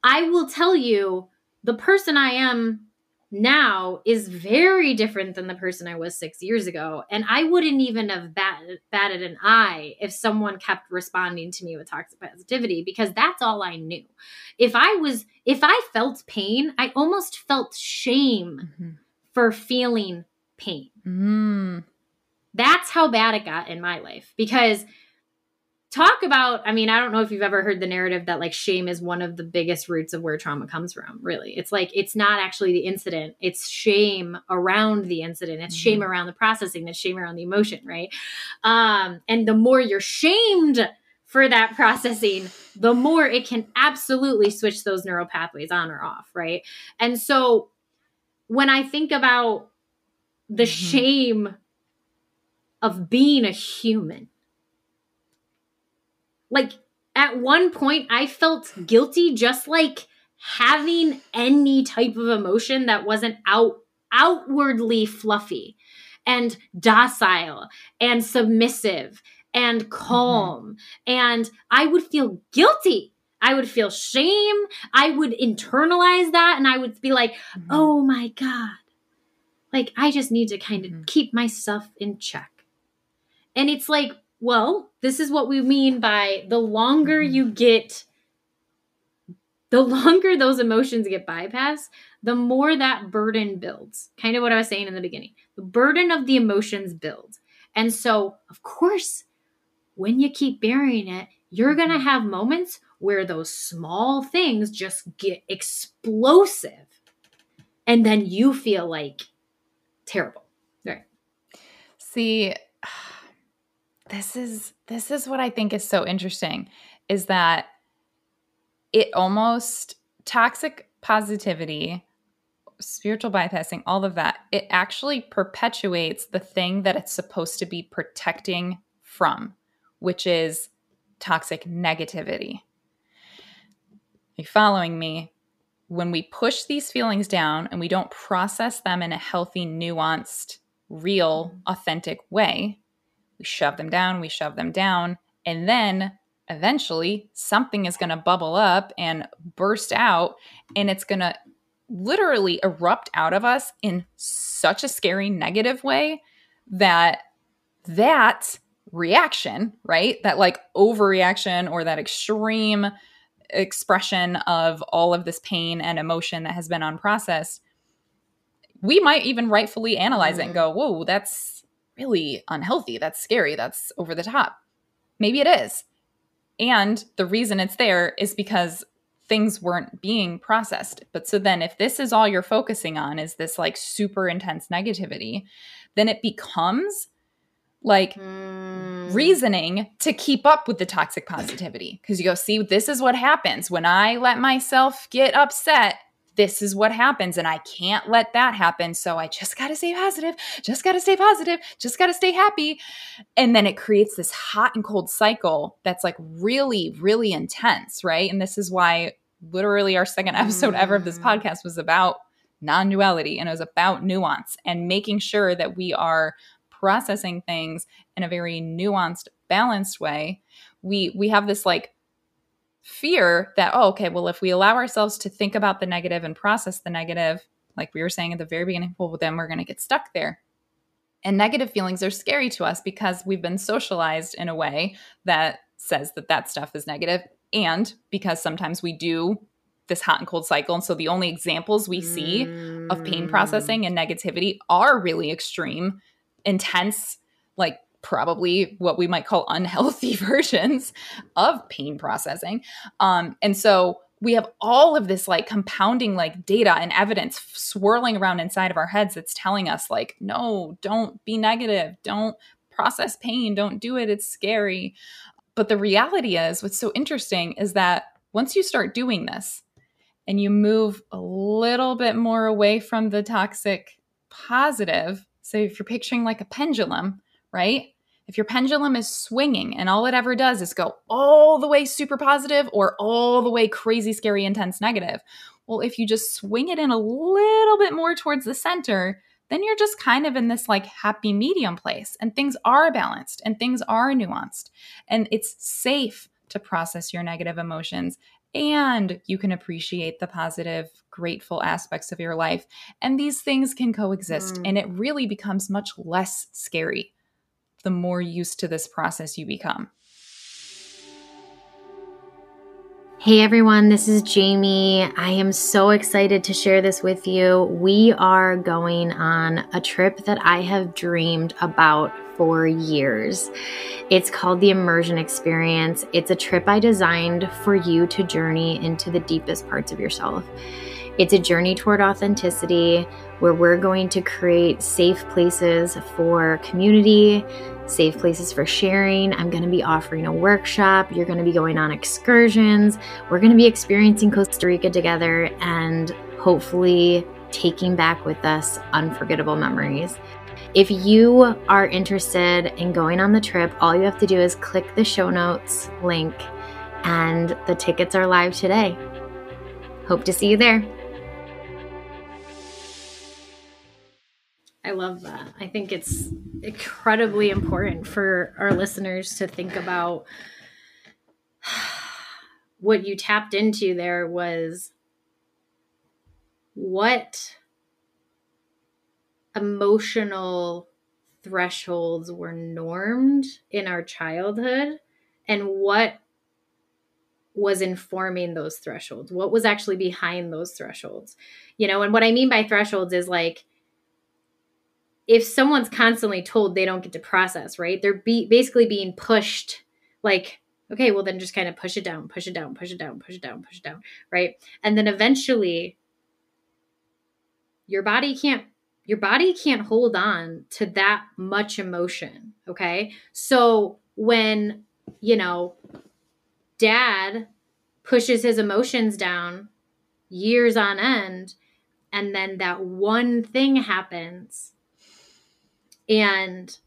I will tell you the person I am now is very different than the person I was six years ago. And I wouldn't even have batted, batted an eye if someone kept responding to me with toxic positivity because that's all I knew. If I was, if I felt pain, I almost felt shame mm-hmm. for feeling pain. Mm. That's how bad it got in my life because talk about i mean i don't know if you've ever heard the narrative that like shame is one of the biggest roots of where trauma comes from really it's like it's not actually the incident it's shame around the incident it's mm-hmm. shame around the processing it's shame around the emotion right um and the more you're shamed for that processing the more it can absolutely switch those neural pathways on or off right and so when i think about the mm-hmm. shame of being a human. Like at one point, I felt guilty just like having any type of emotion that wasn't out outwardly fluffy and docile and submissive and calm. Mm-hmm. And I would feel guilty. I would feel shame. I would internalize that and I would be like, mm-hmm. oh my God. Like, I just need to kind of mm-hmm. keep myself in check. And it's like, well, this is what we mean by the longer mm-hmm. you get the longer those emotions get bypassed, the more that burden builds. Kind of what I was saying in the beginning. The burden of the emotions builds. And so, of course, when you keep burying it, you're going to have moments where those small things just get explosive. And then you feel like terrible. Right. See, this is this is what I think is so interesting is that it almost toxic positivity, spiritual bypassing, all of that, it actually perpetuates the thing that it's supposed to be protecting from, which is toxic negativity. Are you following me? When we push these feelings down and we don't process them in a healthy, nuanced, real, authentic way, we shove them down, we shove them down, and then eventually something is going to bubble up and burst out and it's going to literally erupt out of us in such a scary negative way that that reaction, right? That like overreaction or that extreme expression of all of this pain and emotion that has been unprocessed, we might even rightfully analyze mm. it and go, whoa, that's really unhealthy. That's scary. That's over the top. Maybe it is. And the reason it's there is because things weren't being processed. But so then if this is all you're focusing on is this like super intense negativity, then it becomes like mm. reasoning to keep up with the toxic positivity because you go see this is what happens when i let myself get upset this is what happens and I can't let that happen. So I just got to stay positive, just got to stay positive, just got to stay happy. And then it creates this hot and cold cycle that's like really, really intense, right? And this is why literally our second episode mm. ever of this mm. podcast was about non duality and it was about nuance and making sure that we are processing things in a very nuanced, balanced way. We, we have this like fear that, oh, okay, well, if we allow ourselves to think about the negative and process the negative, like we were saying at the very beginning, well, then we're going to get stuck there. And negative feelings are scary to us because we've been socialized in a way that says that that stuff is negative, and because sometimes we do this hot and cold cycle. And so the only examples we see mm. of pain processing and negativity are really extreme, intense, like probably what we might call unhealthy versions of pain processing. Um, and so we have all of this like compounding like data and evidence swirling around inside of our heads that's telling us like no don't be negative. Don't process pain. Don't do it. It's scary. But the reality is what's so interesting is that once you start doing this and you move a little bit more away from the toxic positive so if you're picturing like a pendulum right if your pendulum is swinging and all it ever does is go all the way super positive or all the way crazy, scary, intense negative, well, if you just swing it in a little bit more towards the center, then you're just kind of in this like happy medium place and things are balanced and things are nuanced and it's safe to process your negative emotions and you can appreciate the positive, grateful aspects of your life. And these things can coexist, mm. and it really becomes much less scary the more used to this process you become. Hey everyone, this is Jaime. I am so excited to share this with you. We are going on a trip that I have dreamed about for years. It's called the Immersion Experience. It's a trip I designed for you to journey into the deepest parts of yourself. It's a journey toward authenticity where we're going to create safe places for community, safe places for sharing. I'm going to be offering a workshop. You're going to be going on excursions. We're going to be experiencing Costa Rica together and hopefully taking back with us unforgettable memories. If you are interested in going on the trip, all you have to do is click the show notes link, and the tickets are live today. Hope to see you there. I love that. I think it's incredibly important for our listeners to think about what you tapped into there was what emotional thresholds were normed in our childhood and what was informing those thresholds? What was actually behind those thresholds? You know, and what I mean by thresholds is like if someone's constantly told they don't get to process, right? They're be- basically being pushed like okay, well then just kind of push it down, push it down, push it down, push it down, push it down, right? And then eventually your body can't your body can't hold on to that much emotion, okay? So when, you know, dad pushes his emotions down years on end and then that one thing happens and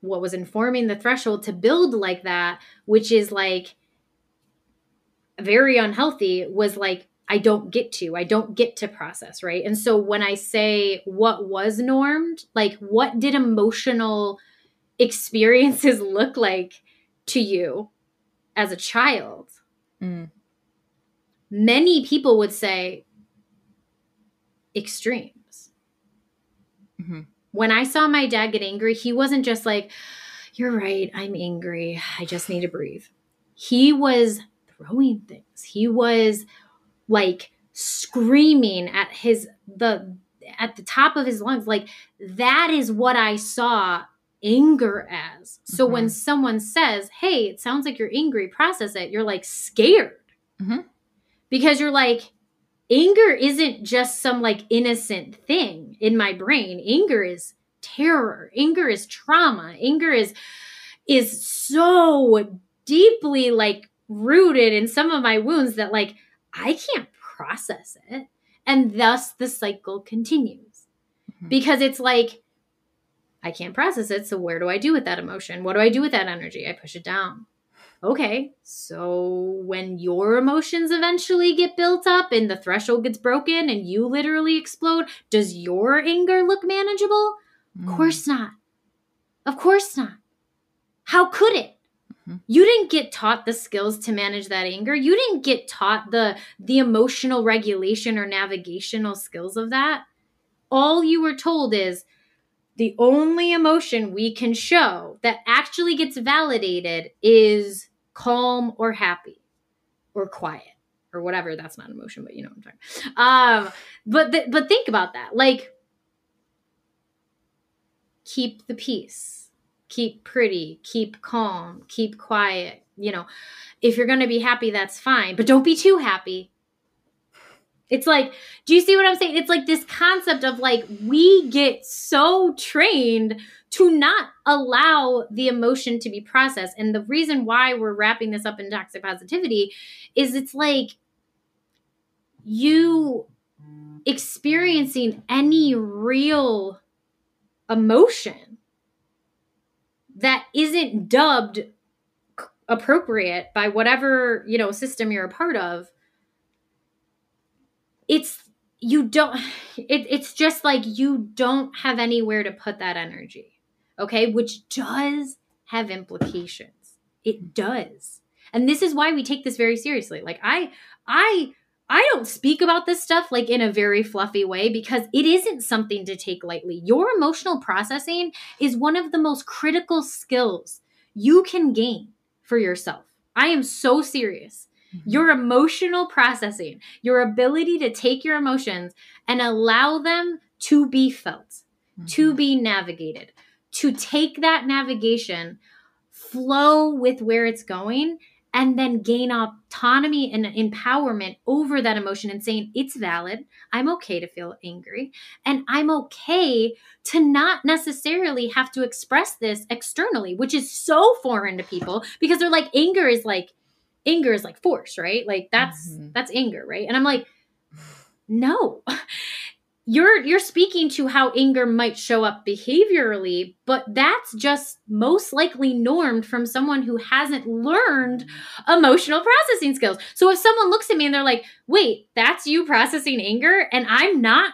what was informing the threshold to build like that which is like very unhealthy was like I don't get to. I don't get to process, right? And so when I say what was normed, like what did emotional experiences look like to you as a child? Mm. Many people would say extremes. Mm-hmm. When I saw my dad get angry, he wasn't just like, You're right, I'm angry. I just need to breathe. He was throwing things. He was like screaming at his the at the top of his lungs like that is what i saw anger as so mm-hmm. when someone says hey it sounds like you're angry process it you're like scared mm-hmm. because you're like anger isn't just some like innocent thing in my brain anger is terror anger is trauma anger is is so deeply like rooted in some of my wounds that like I can't process it. And thus the cycle continues mm-hmm. because it's like, I can't process it. So, where do I do with that emotion? What do I do with that energy? I push it down. Okay, so when your emotions eventually get built up and the threshold gets broken and you literally explode, does your anger look manageable? Mm. Of course not. Of course not. How could it? Mm-hmm. You didn't get taught the skills to manage that anger. You didn't get taught the the emotional regulation or navigational skills of that. All you were told is the only emotion we can show that actually gets validated is calm or happy or quiet or whatever. That's not emotion, but you know what I'm talking. Um, but th- but think about that. Like, keep the peace keep pretty, keep calm, keep quiet. You know, if you're to be happy, that's fine, but don't be too happy. It's like, do you see what I'm saying? It's like this concept of like, we get so trained to not allow the emotion to be processed. And the reason why we're wrapping this up in toxic positivity is it's like you experiencing any real emotion that isn't dubbed appropriate by whatever you know system you're a part of it's you don't it, it's just like you don't have anywhere to put that energy okay which does have implications it does and this is why we take this very seriously like i i I don't speak about this stuff like in a very fluffy way because it isn't something to take lightly. Your emotional processing is one of the most critical skills you can gain for yourself. I am so serious. Mm-hmm. Your emotional processing, your ability to take your emotions and allow them to be felt, mm-hmm. to be navigated, to take that navigation, flow with where it's going, and then gain autonomy and empowerment over that emotion and saying it's valid. I'm okay to feel angry and I'm okay to not necessarily have to express this externally, which is so foreign to people because they're like anger is like anger is like force, right? Like that's mm-hmm. that's anger, right? And I'm like no you're you're speaking to how anger might show up behaviorally but that's just most likely normed from someone who hasn't learned emotional processing skills so if someone looks at me and they're like wait that's you processing anger and i'm not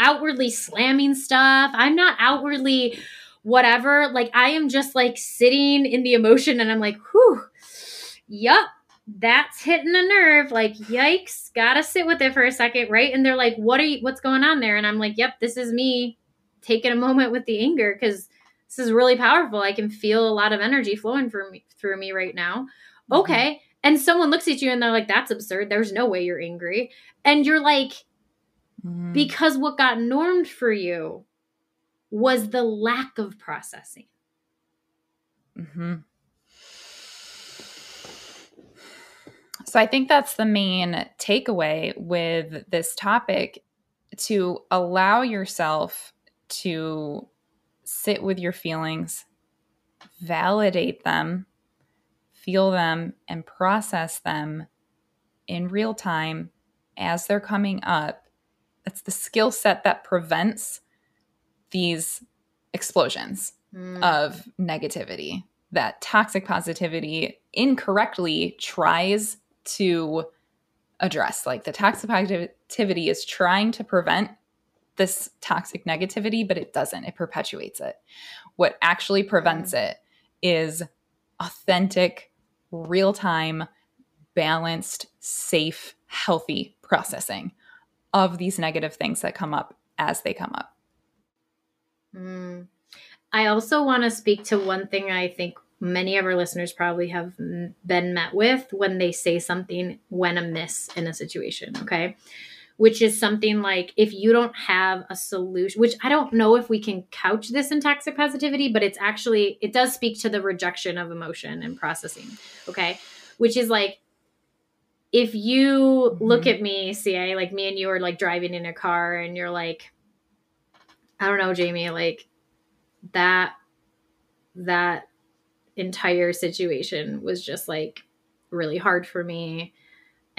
outwardly slamming stuff i'm not outwardly whatever like i am just like sitting in the emotion and i'm like whew yup that's hitting a nerve like yikes gotta sit with it for a second right? And they're like what are you what's going on there? And i'm like yep this is me taking a moment with the anger because this is really powerful. I can feel a lot of energy flowing through me through me right now. Mm-hmm. okay and someone looks at you and they're like that's absurd. There's no way you're angry. And you're like mm. because what got normed for you was the lack of processing. Mm-hmm. So i think that's the main takeaway with this topic to allow yourself to sit with your feelings validate them feel them and process them in real time as they're coming up. That's the skill set that prevents these explosions mm. of negativity that toxic positivity incorrectly tries to address. Like the toxic positivity is trying to prevent this toxic negativity, but it doesn't. It perpetuates it. What actually prevents mm. it is authentic real time, balanced, safe, healthy processing of these negative things that come up as they come up. Mm. I also want to speak to one thing I think many of our listeners probably have been met with when they say something when amiss in a situation. Okay which is something like if you don't have a solution, which I don't know if we can couch this in toxic positivity, but it's actually, it does speak to the rejection of emotion and processing. Okay. Which is like, if you mm-hmm. look at me, CA, like me and you are like driving in a car and you're like, I don't know, Jaime, like that, that entire situation was just like really hard for me.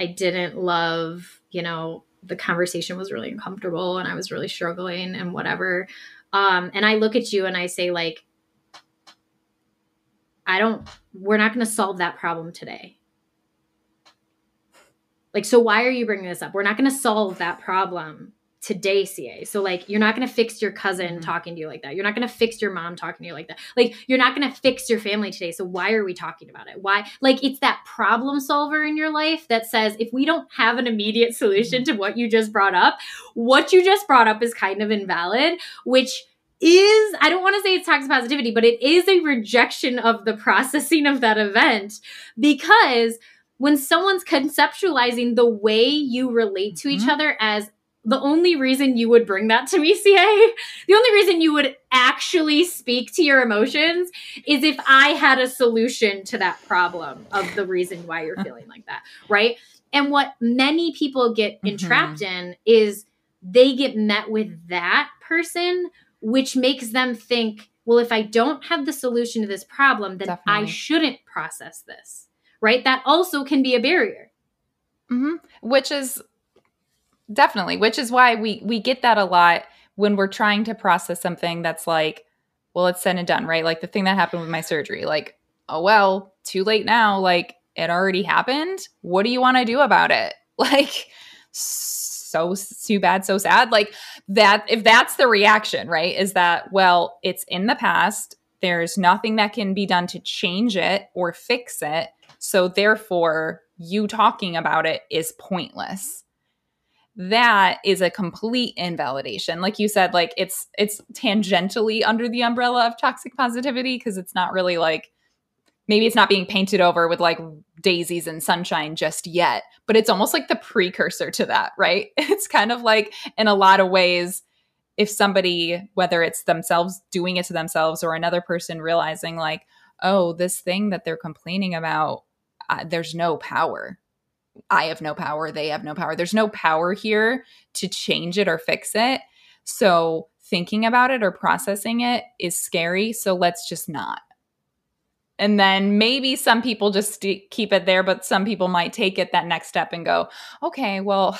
I didn't love, you know, the conversation was really uncomfortable and I was really struggling and whatever. Um, and I look at you and I say, like, I don't, we're not going to solve that problem today. Like, so why are you bringing this up? We're not going to solve that problem today ca so like you're not going to fix your cousin mm-hmm. talking to you like that you're not going to fix your mom talking to you like that like you're not going to fix your family today so why are we talking about it why like it's that problem solver in your life that says if we don't have an immediate solution mm-hmm. to what you just brought up what you just brought up is kind of invalid which is I don't want to say it's toxic positivity, but it is a rejection of the processing of that event because when someone's conceptualizing the way you relate to each mm-hmm. other as the only reason you would bring that to me, CA, the only reason you would actually speak to your emotions is if I had a solution to that problem of the reason why you're feeling like that, right? And what many people get mm-hmm. entrapped mm-hmm. in is they get met with that person, which makes them think, well, if I don't have the solution to this problem, then Definitely. I shouldn't process this, right? That also can be a barrier. Mm-hmm. Which is Definitely, which is why we we get that a lot when we're trying to process something that's like, well, it's said and done, right? Like the thing that happened with my surgery. Like, oh well, too late now. Like it already happened. What do you want to do about it? Like so too bad, so sad. Like that if that's the reaction, right? Is that well, it's in the past. There's nothing that can be done to change it or fix it. So therefore, you talking about it is pointless that is a complete invalidation. Like you said like it's it's tangentially under the umbrella of toxic positivity because it's not really like maybe it's not being painted over with like daisies and sunshine just yet but it's almost like the precursor to that right? It's kind of like in a lot of ways if somebody whether it's themselves doing it to themselves or another person realizing like oh this thing that they're complaining about uh, there's no power I have no power, they have no power. There's no power here to change it or fix it. So thinking about it or processing it is scary. So let's just not. And then maybe some people just keep it there, but some people might take it that next step and go, okay, well,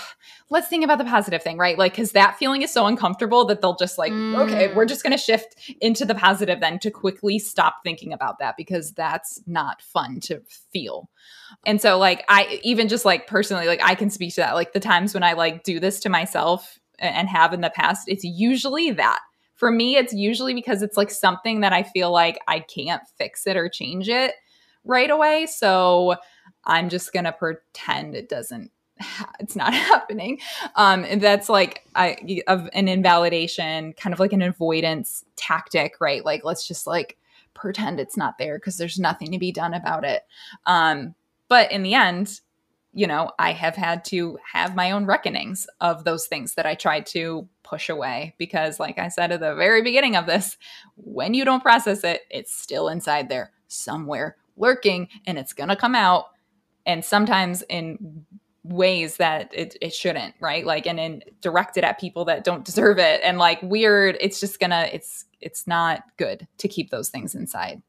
let's think about the positive thing, right? Like, because that feeling is so uncomfortable that they'll just like, mm. okay, we're just going to shift into the positive then to quickly stop thinking about that because that's not fun to feel. And so, like, I even just like personally, like, I can speak to that. Like, the times when I like do this to myself and have in the past, it's usually that for me, it's usually because it's like something that I feel like I can't fix it or change it right away. So I'm just going to pretend it doesn't it's not happening. Um, that's like I, of an invalidation, kind of like an avoidance tactic, right? Like let's just like pretend it's not there because there's nothing to be done about it. Um, But in the end, you know, I have had to have my own reckonings of those things that I tried to push away because, like I said at the very beginning of this, when you don't process it, it's still inside there somewhere lurking and it's going to come out. And sometimes in ways that it, it shouldn't right like and then directed at people that don't deserve it and like weird it's just gonna it's it's not good to keep those things inside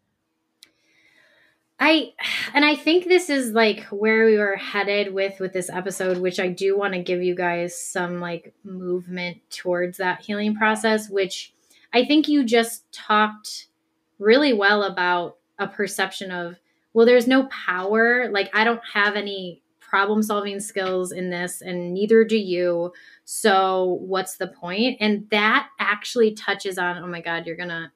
i and i think this is like where we were headed with with this episode which i do want to give you guys some like movement towards that healing process which i think you just talked really well about a perception of well there's no power like i don't have any problem solving skills in this, and neither do you. So, what's the point? And that actually touches on oh my God, you're gonna,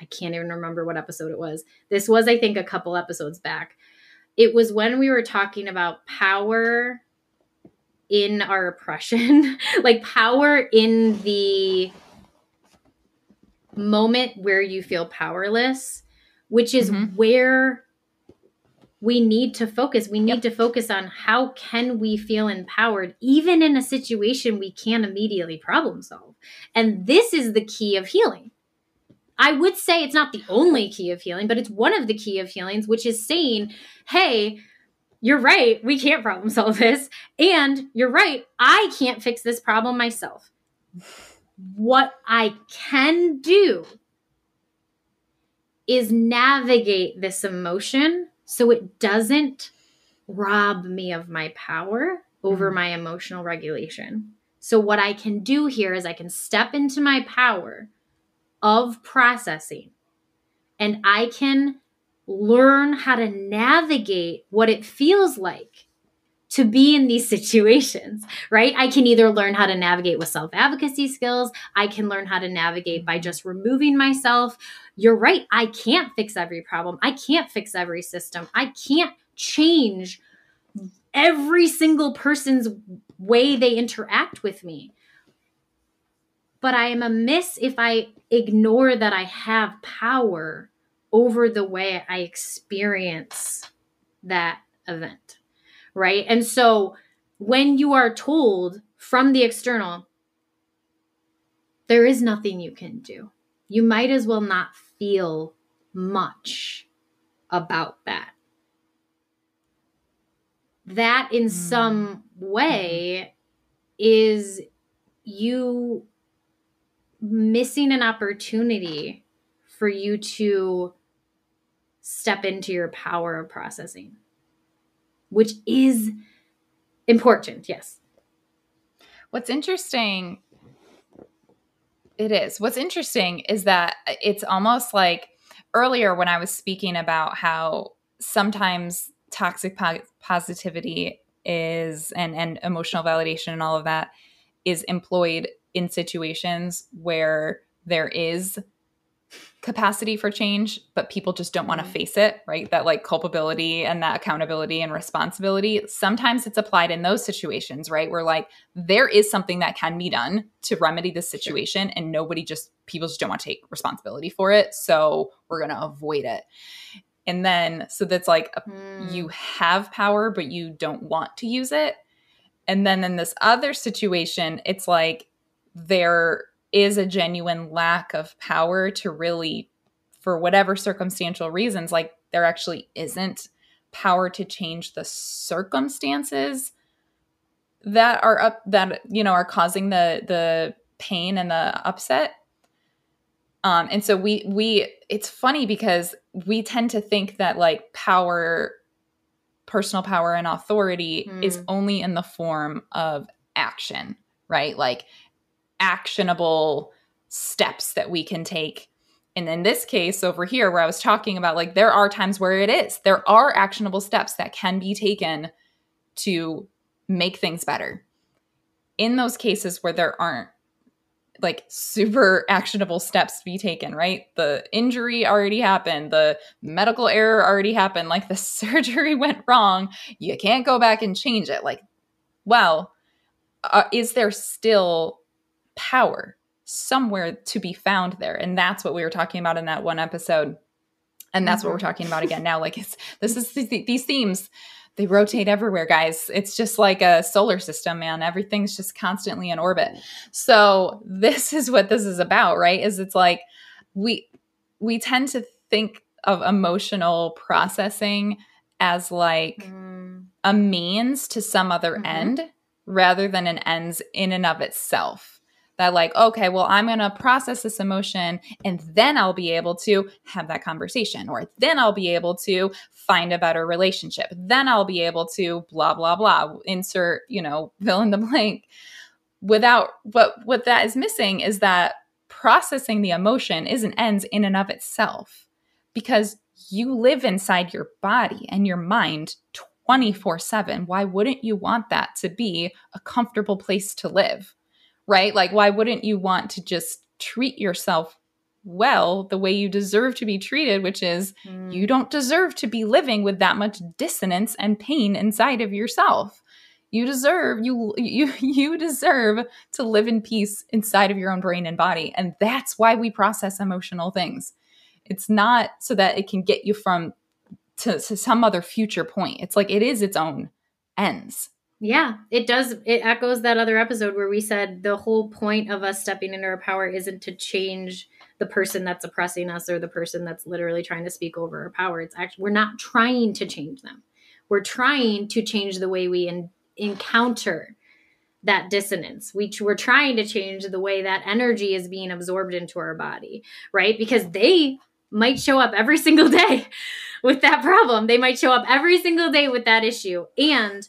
I can't even remember what episode it was. This was, I think, a couple episodes back. It was when we were talking about power in our oppression, like power in the moment where you feel powerless, which is mm-hmm. where we need to focus we need yep. to focus on how can we feel empowered even in a situation we can't immediately problem solve and this is the key of healing i would say it's not the only key of healing but it's one of the key of healings which is saying hey you're right we can't problem solve this and you're right i can't fix this problem myself what i can do is navigate this emotion so it doesn't rob me of my power over mm. my emotional regulation. So, what I can do here is I can step into my power of processing and I can learn how to navigate what it feels like to be in these situations, right? I can either learn how to navigate with self advocacy skills, I can learn how to navigate by just removing myself you're right. I can't fix every problem. I can't fix every system. I can't change every single person's way they interact with me. But I am amiss if I ignore that I have power over the way I experience that event. Right. And so when you are told from the external, there is nothing you can do, you might as well not feel much about that. That, in mm. some way, is you missing an opportunity for you to step into your power of processing, which is important. Yes. What's interesting it is. What's interesting is that it's almost like earlier when I was speaking about how sometimes toxic po- positivity is and and emotional validation and all of that is employed in situations where there is capacity for change, but people just don't want to mm-hmm. face it, right? That like culpability and that accountability and responsibility. Sometimes it's applied in those situations, right? Where like there is something that can be done to remedy the situation and nobody just, people just don't want to take responsibility for it. So we're going to avoid it. And then, so that's like a, mm. you have power, but you don't want to use it. And then in this other situation, it's like there is a genuine lack of power to really, for whatever circumstantial reasons, like there actually isn't power to change the circumstances that are up that you know are causing the the pain and the upset um and so we we it's funny because we tend to think that like power personal power and authority mm. is only in the form of action right like actionable steps that we can take. And in this case over here, where I was talking about, like, there are times where it is, there are actionable steps that can be taken to make things better. In those cases where there aren't like super actionable steps to be taken, right? The injury already happened, the medical error already happened, like the surgery went wrong. You can't go back and change it. Like, well, uh, is there still power somewhere to be found there. And that's what we were talking about in that one episode And that's mm-hmm. what we're mm-hmm. talking about again now. Like it's this is these themes they rotate everywhere, guys. It's just like a solar system, man. Everything's just constantly in orbit. So this is what this is about, right? Is it's like we we tend to think of emotional processing as like mm. a means to some other mm-hmm. end rather than an ends in and of itself that like okay well i'm going to process this emotion and then i'll be able to have that conversation or then i'll be able to find a better relationship. Then i'll be able to blah blah blah insert you know fill in the blank. Without what what that is missing is that processing the emotion isn't ends in and of itself because you live inside your body and your mind 24 7 why wouldn't you want that to be a comfortable place to live right? Like, why wouldn't you want to just treat yourself well the way you deserve to be treated, which is mm. you don't deserve to be living with that much dissonance and pain inside of yourself. You deserve you you you deserve to live in peace inside of your own brain and body. And that's why we process emotional things. It's not so that it can get you from to, to some other future point. It's like it is its own ends. Yeah, it does. It echoes that other episode where we said the whole point of us stepping into our power isn't to change the person that's oppressing us or the person that's literally trying to speak over our power. It's actually, we're not trying to change them. We're trying to change the way we in, encounter that dissonance. We, we're trying to change the way that energy is being absorbed into our body, right? Because they might show up every single day with that problem. They might show up every single day with that issue. And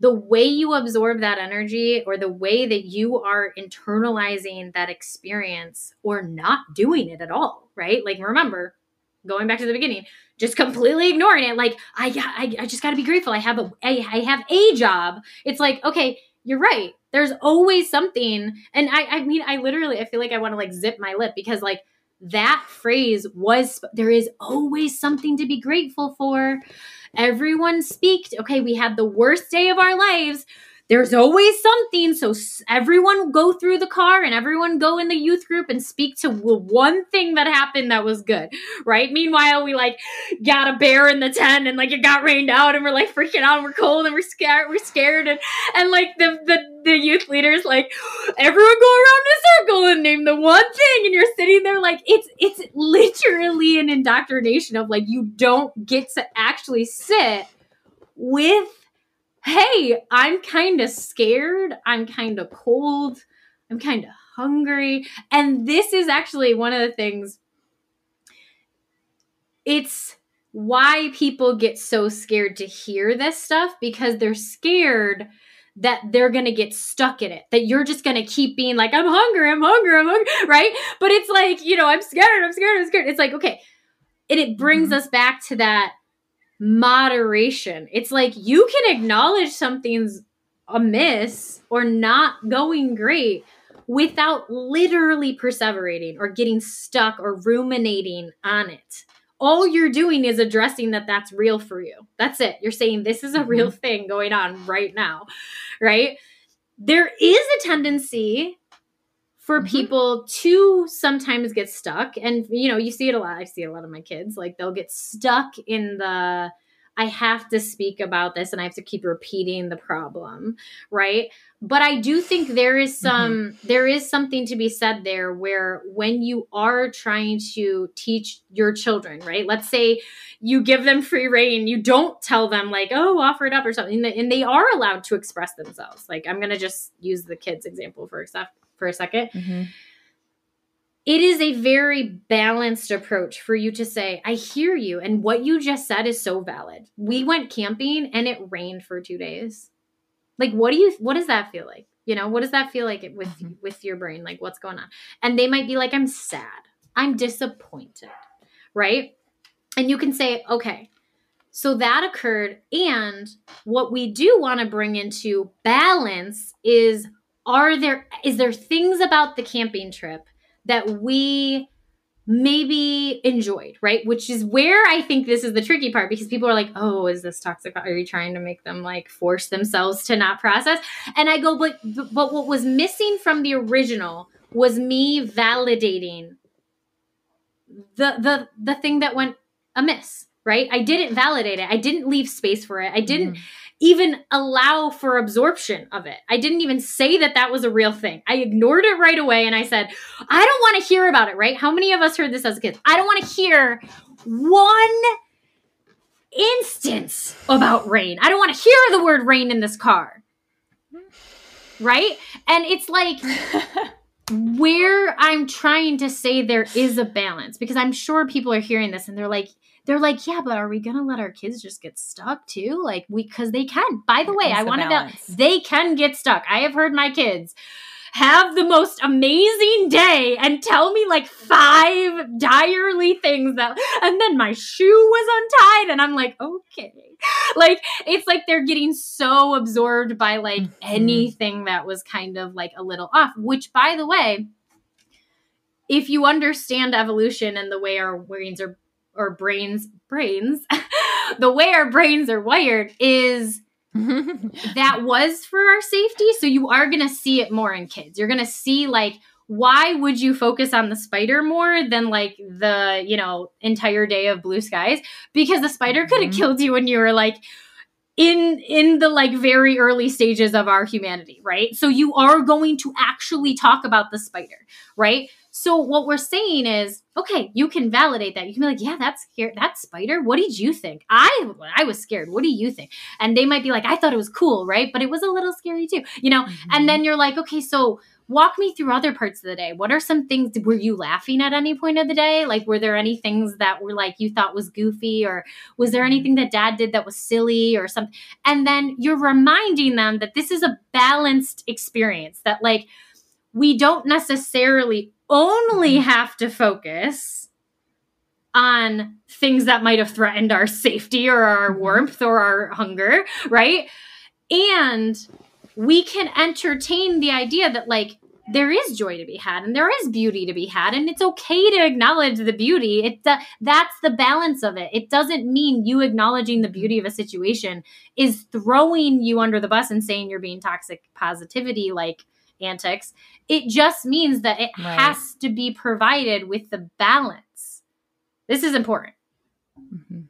the way you absorb that energy or the way that you are internalizing that experience or not doing it at all, right? Like, remember, going back to the beginning, just completely ignoring it. Like, I, I, I just got to be grateful. I have a, I, I have a job. It's like, okay, you're right. There's always something. And I, I mean, I literally, I feel like I want to like zip my lip because like that phrase was, there is always something to be grateful for. Everyone speak. Okay, we had the worst day of our lives. There's always something. So everyone go through the car and everyone go in the youth group and speak to one thing that happened that was good, right? Meanwhile, we like got a bear in the tent and like it got rained out and we're like freaking out and we're cold and we're scared. We're scared and and like the the the youth leaders like everyone go around in a circle and name the one thing and you're sitting there like it's it's literally an indoctrination of like you don't get to actually sit with hey i'm kind of scared i'm kind of cold i'm kind of hungry and this is actually one of the things it's why people get so scared to hear this stuff because they're scared that they're going to get stuck in it, that you're just going to keep being like, I'm hungry, I'm hungry, I'm hungry, right? But it's like, you know, I'm scared, I'm scared, I'm scared. It's like, okay. And it brings mm-hmm. us back to that moderation. It's like you can acknowledge something's amiss or not going great without literally perseverating or getting stuck or ruminating on it all you're doing is addressing that that's real for you. That's it. You're saying this is a real mm-hmm. thing going on right now, right? There is a tendency for mm-hmm. people to sometimes get stuck and you know, you see it a lot. I see a lot of my kids like they'll get stuck in the I have to speak about this and I have to keep repeating the problem, right? But I do think there is mm-hmm. some mm-hmm. there is something to be said there where when you are trying to teach your children, right? Let's say you give them free reign, you don't tell them like, "Oh, offer it up" or something, and they are allowed to express themselves. Like I'm going to just use the kids example for a, for a 2nd mm-hmm it is a very balanced approach for you to say, I hear you. And what you just said is so valid. We went camping and it rained for two days. Like, what do you, what does that feel like? You know, what does that feel like with, mm-hmm. with your brain? Like, what's going on? And they might be like, I'm sad. I'm disappointed. Right. And you can say, okay, so that occurred. And what we do want to bring into balance is, are there, is there things about the camping trip that we maybe enjoyed, right? Which is where I think this is the tricky part because people are like, oh, is this toxic? Are you trying to make them like force themselves to not process? And I go, but but what was missing from the original was me validating the the the thing that went amiss, right? I didn't validate it. I didn't leave space for it. I didn't mm. Even allow for absorption of it. I didn't even say that that was a real thing. I ignored it right away and I said, I don't want to hear about it, right? How many of us heard this as kids? I don't want to hear one instance about rain. I don't want to hear the word rain in this car. Right? And it's like where I'm trying to say there is a balance because I'm sure people are hearing this and they're like, they're like, yeah, but are we gonna let our kids just get stuck too? Like we, because they can. By the way, I want to. Know they can get stuck. I have heard my kids have the most amazing day and tell me like five direly things that and then my shoe was untied and I'm like okay like it's like they're getting so absorbed by like mm-hmm. anything that was kind of like a little off which by the way if you understand evolution and the way our brains are or brains brains the way our brains are wired is that was for our safety. So you are going to see it more in kids. You're going to see like why would you focus on the spider more than like the, you know, entire day of blue skies? Because the spider could have mm-hmm. killed you when you were like in in the like very early stages of our humanity, right? So you are going to actually talk about the spider, right? So what we're saying is, okay, you can validate that. You can be like, yeah, that's scary. That spider. What did you think? I I was scared. What do you think? And they might be like, I thought it was cool, right? But it was a little scary too, you know. Mm-hmm. And then you're like, okay, so walk me through other parts of the day. What are some things? Were you laughing at any point of the day? Like, were there any things that were like you thought was goofy, or was there anything that dad did that was silly or something? And then you're reminding them that this is a balanced experience. That like we don't necessarily only mm-hmm. have to focus on things that might have threatened our safety or our mm-hmm. warmth or our hunger, right? And we can entertain the idea that, like, there is joy to be had and there is beauty to be had and it's okay to acknowledge the beauty it uh, that's the balance of it it doesn't mean you acknowledging the beauty of a situation is throwing you under the bus and saying you're being toxic positivity like antics. It just means that it right. has to be provided with the balance. This is important. Mm-hmm.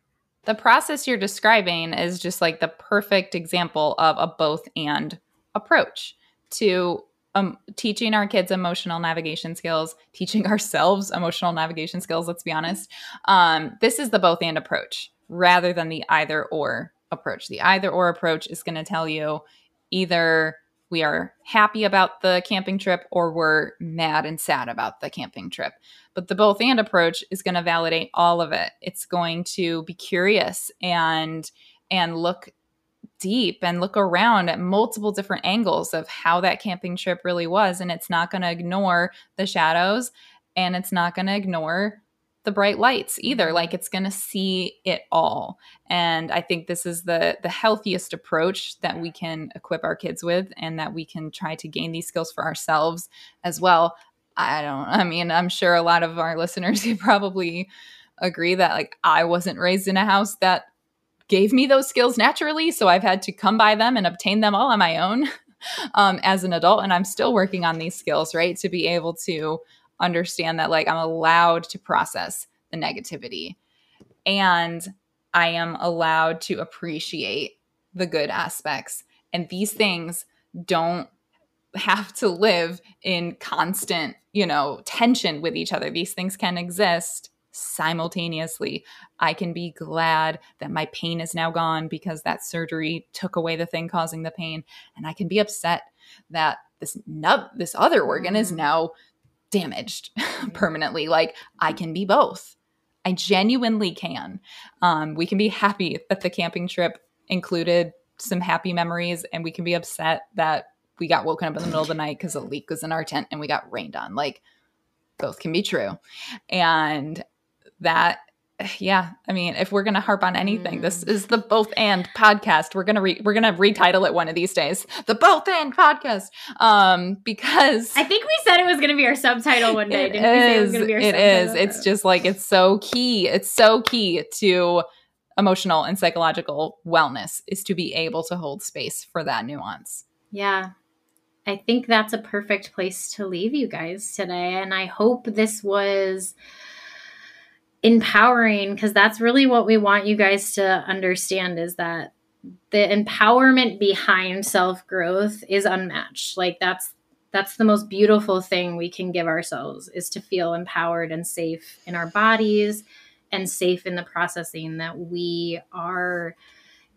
The process you're describing is just like the perfect example of a both and approach to um, teaching our kids emotional navigation skills, teaching ourselves emotional navigation skills, let's be honest. Um, this is the both and approach rather than the either or approach. The either or approach is going to tell you either we are happy about the camping trip or we're mad and sad about the camping trip. But the both and approach is going to validate all of it. It's going to be curious and and look deep and look around at multiple different angles of how that camping trip really was and it's not going to ignore the shadows and it's not going to ignore the bright lights either like it's going to see it all. And i think this is the the healthiest approach that we can equip our kids with and that we can try to gain these skills for ourselves as well. I don't i mean i'm sure a lot of our listeners probably agree that like i wasn't raised in a house that gave me those skills naturally so i've had to come by them and obtain them all on my own um, as an adult and i'm still working on these skills right to be able to understand that like I'm allowed to process the negativity and I am allowed to appreciate the good aspects. And these things don't have to live in constant, you know, tension with each other. These things can exist simultaneously. I can be glad that my pain is now gone because that surgery took away the thing causing the pain, and I can be upset that this nub, this other organ is mm. now damaged permanently. Like I can be both. I genuinely can. Um, we can be happy that the camping trip included some happy memories, and we can be upset that we got woken up in the middle of the night because a leak was in our tent and we got rained on. Like both can be true. And that yeah i mean if we're gonna harp on anything mm. this is the both and podcast. We're gonna re- we're gonna retitle it one of these days the both and podcast. Um because i think we said it was gonna be our subtitle one day it didn't is, we say it was gonna be our it subtitle? is. It's just like it's so key it's so key to emotional and psychological wellness is to be able to hold space for that nuance. Yeah. I think that's a perfect place to leave you guys today and i hope this was empowering because that's really what we want you guys to understand is that the empowerment behind self-growth is unmatched. Like that's that's the most beautiful thing we can give ourselves is to feel empowered and safe in our bodies and safe in the processing that we are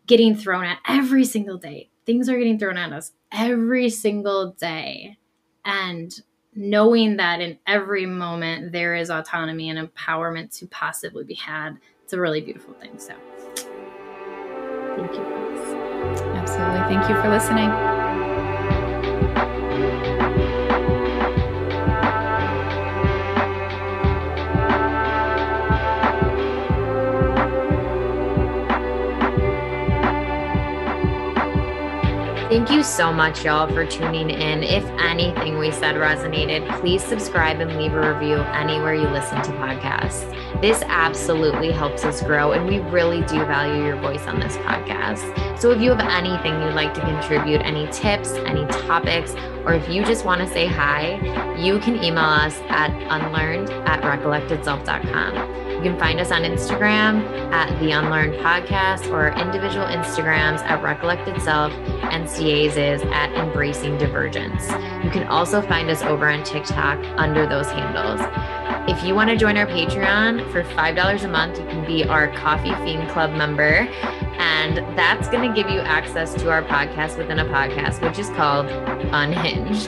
getting thrown at every single day. Things are getting thrown at us every single day. And knowing that in every moment there is autonomy and empowerment to possibly be had. It's a really beautiful thing so. Thank you absolutely. Thank you for listening Thank you so much, y'all, for tuning in. If anything we said resonated, please subscribe and leave a review anywhere you listen to podcasts. This absolutely helps us grow, and we really do value your voice on this podcast. So if you have anything you'd like to contribute, any tips, any topics, or if you just want to say hi, you can email us at unlearned at recollectedself.com. You can find us on Instagram at The Unlearned Podcast or individual Instagrams at Recollected Self and CA's is at Embracing Divergence. You can also find us over on TikTok under those handles. If you want to join our Patreon for $5 a month, you can be our Coffee Fiend Club member. And that's going to give you access to our podcast within a podcast, which is called Unhinged.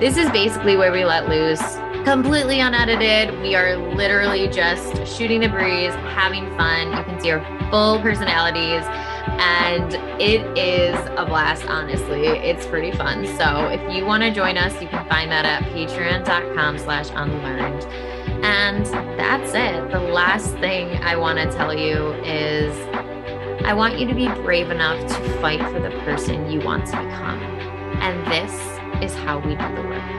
This is basically where we let loose completely unedited. We are literally just shooting the breeze, having fun. You can see our full personalities and it is a blast honestly. It's pretty fun. So if you want to join us you can find that at patreon.com slash unlearned. And that's it. The last thing i want to tell you is i want you to be brave enough to fight for the person you want to become. And this is how we do the work